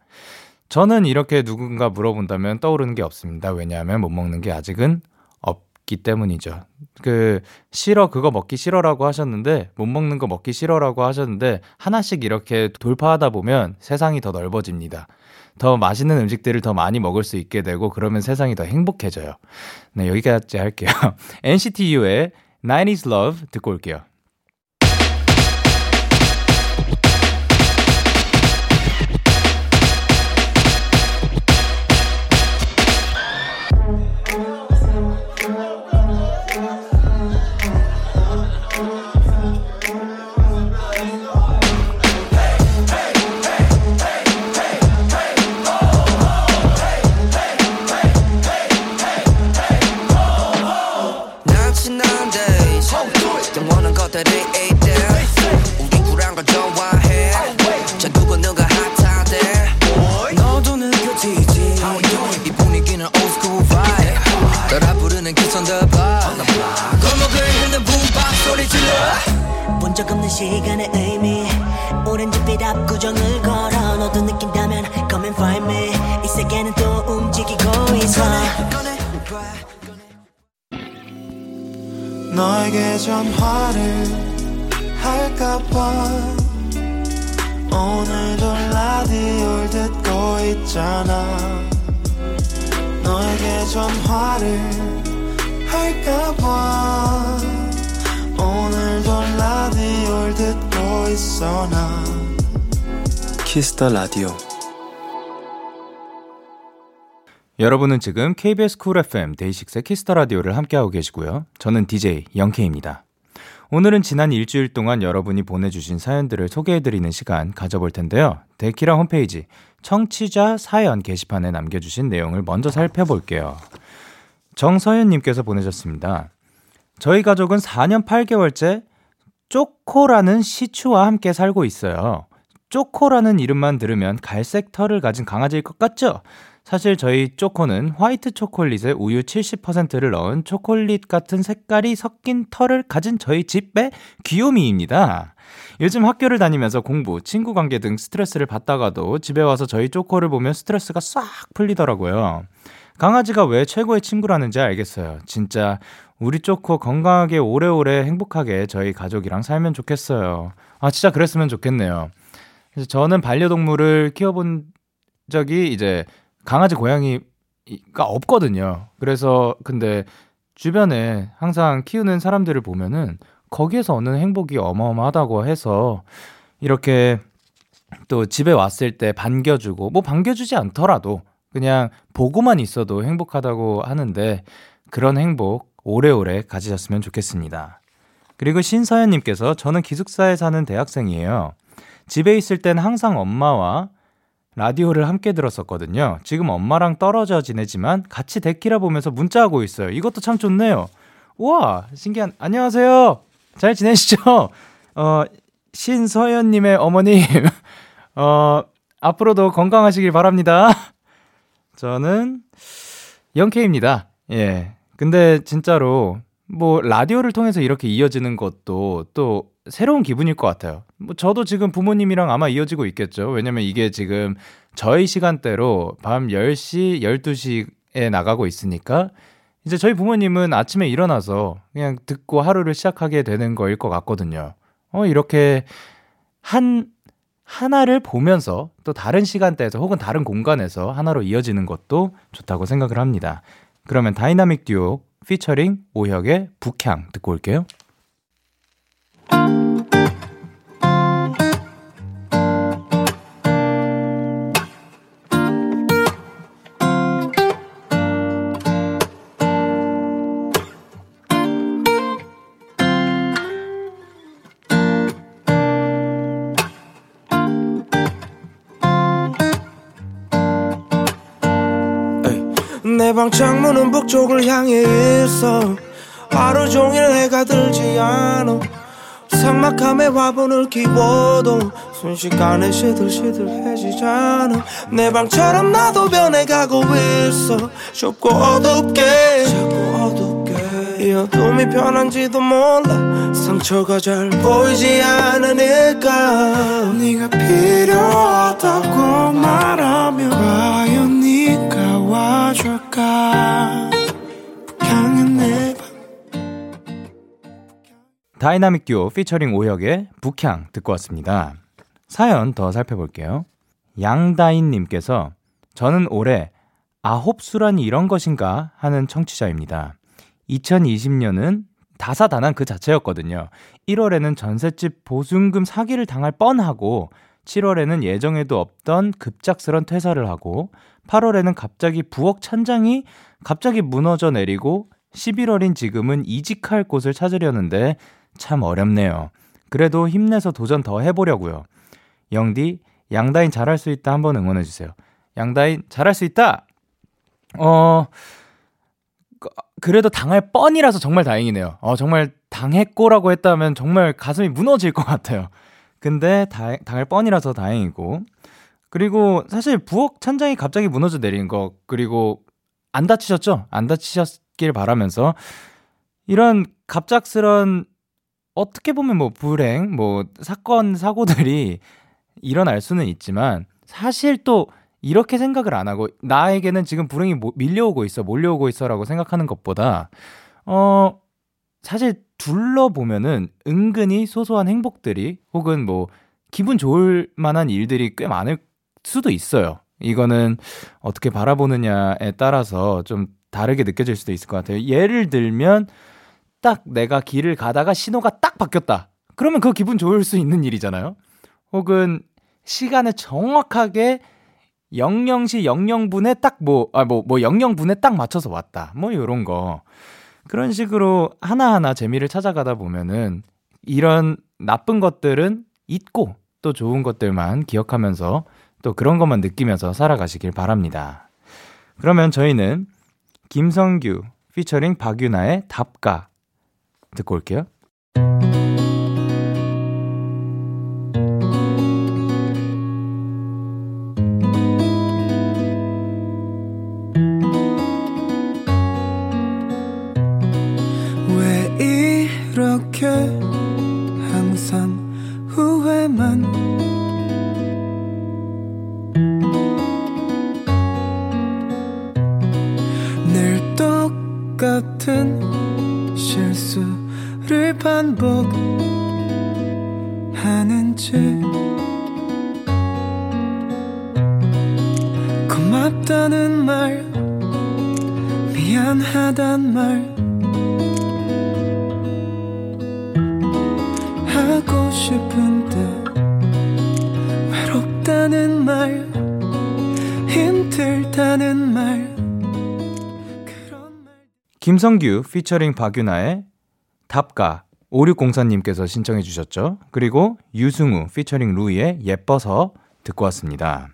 저는 이렇게 누군가 물어본다면 떠오르는 게 없습니다. 왜냐하면 못 먹는 게 아직은 없기 때문이죠. 그, 싫어, 그거 먹기 싫어라고 하셨는데, 못 먹는 거 먹기 싫어라고 하셨는데, 하나씩 이렇게 돌파하다 보면 세상이 더 넓어집니다. 더 맛있는 음식들을 더 많이 먹을 수 있게 되고, 그러면 세상이 더 행복해져요. 네, 여기까지 할게요. NCT U의 90s Love 듣고 올게요. 시간의 의미. 오렌지빛 앞 구정을 걸어 너도 느낀다면 come and find me. 이 세계는 또 움직이고 있어. 너에게 전화를 할까봐 오늘도 라디오를 듣고 있잖아. 너에게 전화를 할까봐 Kiss the Radio 여러분은 지금 KBS Cool FM 데이식스의 Kiss the Radio를 함께하고 계시고요. 저는 DJ 영케입니다. 오늘은 지난 일주일 동안 여러분이 보내주신 사연들을 소개해드리는 시간 가져볼 텐데요. 데키라 홈페이지 청취자 사연 게시판에 남겨주신 내용을 먼저 살펴볼게요. 정서연님께서 보내셨습니다. 저희 가족은 4년 8개월째 쪼코라는 시추와 함께 살고 있어요. 쪼코라는 이름만 들으면 갈색 털을 가진 강아지일 것 같죠? 사실 저희 쪼코는 화이트 초콜릿에 우유 70%를 넣은 초콜릿 같은 색깔이 섞인 털을 가진 저희 집의 귀요미입니다. 요즘 학교를 다니면서 공부, 친구 관계 등 스트레스를 받다가도 집에 와서 저희 쪼코를 보면 스트레스가 싹 풀리더라고요. 강아지가 왜 최고의 친구라는지 알겠어요. 진짜 우리 쪼코 건강하게 오래오래 행복하게 저희 가족이랑 살면 좋겠어요. 아, 진짜 그랬으면 좋겠네요. 그래서 저는 반려동물을 키워본 적이 이제 강아지 고양이가 없거든요. 그래서 근데 주변에 항상 키우는 사람들을 보면은 거기에서 얻는 행복이 어마어마하다고 해서 이렇게 또 집에 왔을 때 반겨주고 뭐 반겨주지 않더라도 그냥 보고만 있어도 행복하다고 하는데 그런 행복 오래오래 가지셨으면 좋겠습니다. 그리고 신서연님께서 저는 기숙사에 사는 대학생이에요. 집에 있을 땐 항상 엄마와 라디오를 함께 들었었거든요. 지금 엄마랑 떨어져 지내지만 같이 데키라 보면서 문자하고 있어요. 이것도 참 좋네요. 우와, 신기한, 안녕하세요. 잘 지내시죠? 어, 신서연님의 어머님, 어, 앞으로도 건강하시길 바랍니다. 저는 영케입니다. 예. 근데 진짜로 뭐 라디오를 통해서 이렇게 이어지는 것도 또 새로운 기분일 것 같아요. 뭐 저도 지금 부모님이랑 아마 이어지고 있겠죠. 왜냐면 이게 지금 저희 시간대로 밤 10시, 12시에 나가고 있으니까 이제 저희 부모님은 아침에 일어나서 그냥 듣고 하루를 시작하게 되는 거일 것 같거든요. 어, 이렇게 한, 하나를 보면서 또 다른 시간대에서 혹은 다른 공간에서 하나로 이어지는 것도 좋다고 생각을 합니다. 그러면 다이나믹 듀오 피처링 오혁의 북향 듣고 올게요. 방 창문은 북쪽을 향해 있어. 하루 종일 해가 들지 않아. 삭막함에 화분을 키워도 순식간에 시들시들해지잖아. 내 방처럼 나도 변해가고 있어. 좁고 어둡게. 자꾸 어둡게. 이 어둠이 편한지도 몰라. 상처가 잘 보이지 않으니까. 네가 필요하다고 말하 다이나믹 듀오 피처링 오혁의 북향 듣고 왔습니다. 사연 더 살펴볼게요. 양다인님께서 저는 올해 아홉 수란이 이런 것인가 하는 청취자입니다. 2020년은 다사다난 그 자체였거든요. 1월에는 전셋집 보증금 사기를 당할 뻔하고 7월에는 예정에도 없던 급작스런 퇴사를 하고 8월에는 갑자기 부엌 찬장이 갑자기 무너져 내리고 11월인 지금은 이직할 곳을 찾으려는데 참 어렵네요. 그래도 힘내서 도전 더 해보려고요. 영디, 양다인 잘할 수 있다 한번 응원해주세요. 양다인 잘할 수 있다! 어, 그래도 당할 뻔이라서 정말 다행이네요. 어, 정말 당했고라고 했다면 정말 가슴이 무너질 것 같아요. 근데 다, 당할 뻔이라서 다행이고. 그리고 사실 부엌 찬장이 갑자기 무너져 내린 거, 그리고 안 다치셨죠? 안 다치셨길 바라면서 이런 갑작스런 어떻게 보면 뭐 불행, 뭐 사건, 사고들이 일어날 수는 있지만 사실 또 이렇게 생각을 안 하고 나에게는 지금 불행이 밀려오고 있어, 몰려오고 있어라고 생각하는 것보다 어 사실 둘러보면은 은근히 소소한 행복들이 혹은 뭐 기분 좋을 만한 일들이 꽤 많을 수도 있어요. 이거는 어떻게 바라보느냐에 따라서 좀 다르게 느껴질 수도 있을 것 같아요. 예를 들면 딱 내가 길을 가다가 신호가 딱 바뀌었다. 그러면 그 기분 좋을 수 있는 일이잖아요. 혹은 시간을 정확하게 00시 00분에 딱 뭐, 아, 뭐, 뭐 00분에 딱 맞춰서 왔다. 뭐 요런 거. 그런 식으로 하나하나 재미를 찾아가다 보면은 이런 나쁜 것들은 잊고 또 좋은 것들만 기억하면서 또 그런 것만 느끼면서 살아가시길 바랍니다. 그러면 저희는 김성규 피처링 박유나의 답가 듣고 올게요. 김성규 피처링 박유나의 답가 5604님께서 신청해 주셨죠. 그리고 유승우 피처링 루이의 예뻐서 듣고 왔습니다.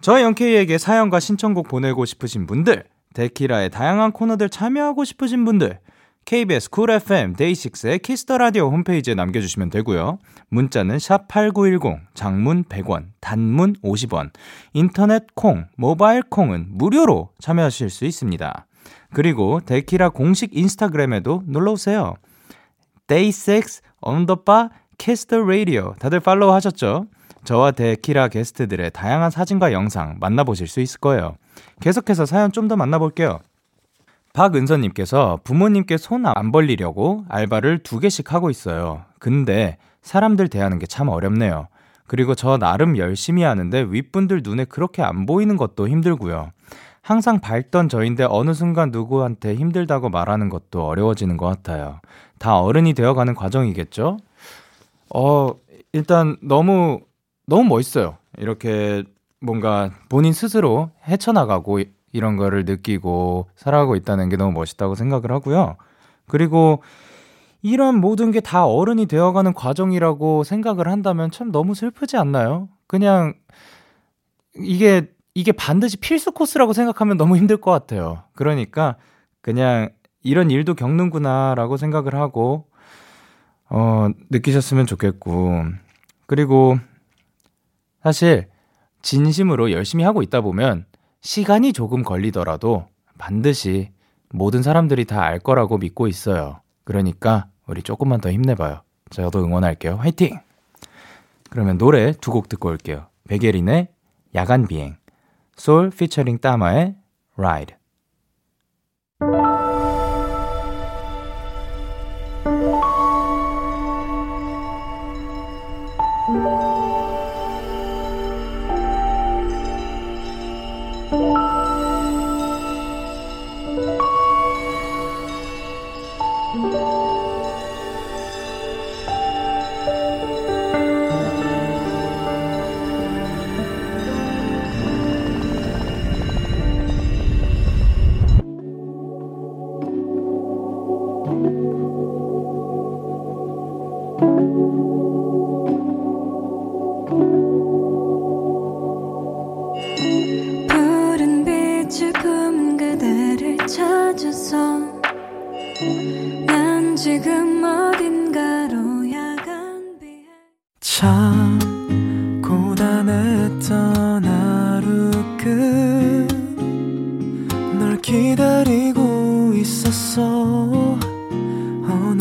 저 영케이에게 사연과 신청곡 보내고 싶으신 분들, 데키라의 다양한 코너들 참여하고 싶으신 분들, KBS Cool FM 데이식스의 Kiss the Radio 홈페이지에 남겨주시면 되고요. 문자는 샵 #8910, 장문 100원, 단문 50원, 인터넷 콩, 모바일 콩은 무료로 참여하실 수 있습니다. 그리고 데키라 공식 인스타그램에도 놀러 오세요. 데이식스 언더바 키스 더 라디오 다들 팔로우 하셨죠? 저와 데키라 게스트들의 다양한 사진과 영상 만나보실 수 있을 거예요. 계속해서 사연 좀 더 만나볼게요. 박은서님께서 부모님께 손 안 벌리려고 알바를 두 개씩 하고 있어요. 근데 사람들 대하는 게 참 어렵네요. 그리고 저 나름 열심히 하는데 윗분들 눈에 그렇게 안 보이는 것도 힘들고요. 항상 밝던 저인데 어느 순간 누구한테 힘들다고 말하는 것도 어려워지는 것 같아요. 다 어른이 되어가는 과정이겠죠? 어, 일단 너무, 너무 멋있어요. 이렇게 뭔가 본인 스스로 헤쳐나가고 이런 거를 느끼고 살아가고 있다는 게 너무 멋있다고 생각을 하고요. 그리고 이런 모든 게 다 어른이 되어가는 과정이라고 생각을 한다면 참 너무 슬프지 않나요? 그냥 이게 이게 반드시 필수 코스라고 생각하면 너무 힘들 것 같아요. 그러니까 그냥 이런 일도 겪는구나라고 생각을 하고 어 느끼셨으면 좋겠고 그리고 사실 진심으로 열심히 하고 있다 보면 시간이 조금 걸리더라도 반드시 모든 사람들이 다 알 거라고 믿고 있어요. 그러니까 우리 조금만 더 힘내봐요. 저도 응원할게요. 화이팅! 그러면 노래 두 곡 듣고 올게요. 베게린의 야간 비행, 솔 피처링 따마의 Ride.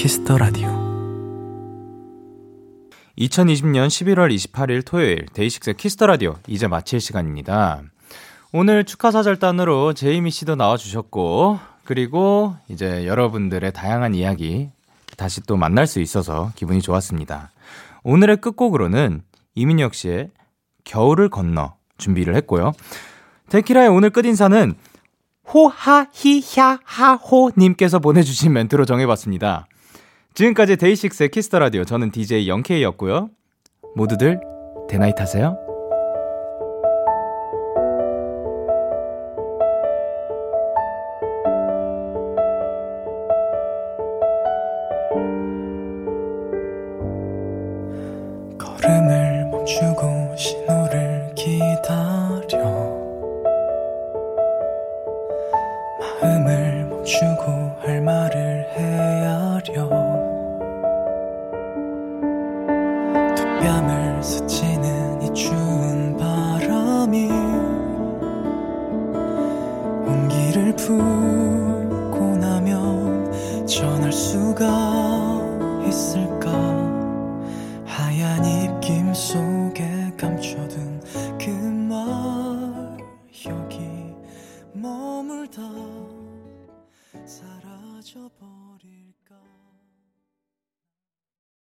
키스 더 라디오 2020년 11월 28일 토요일 데이식스 키스 더 라디오 이제 마칠 시간입니다. 오늘 축하 사절단으로 제이미 씨도 나와 주셨고 그리고 이제 여러분들의 다양한 이야기 다시 또 만날 수 있어서 기분이 좋았습니다. 오늘의 끝곡으로는 이민혁 씨의 겨울을 건너 준비를 했고요. 데키라의 오늘 끝인사는 호하히야하호 님께서 보내주신 멘트로 정해봤습니다. 지금까지 데이식스의 키스 더 라디오 저는 DJ 영케이였고요. 모두들 데나잇 하세요. 걸음을 멈추고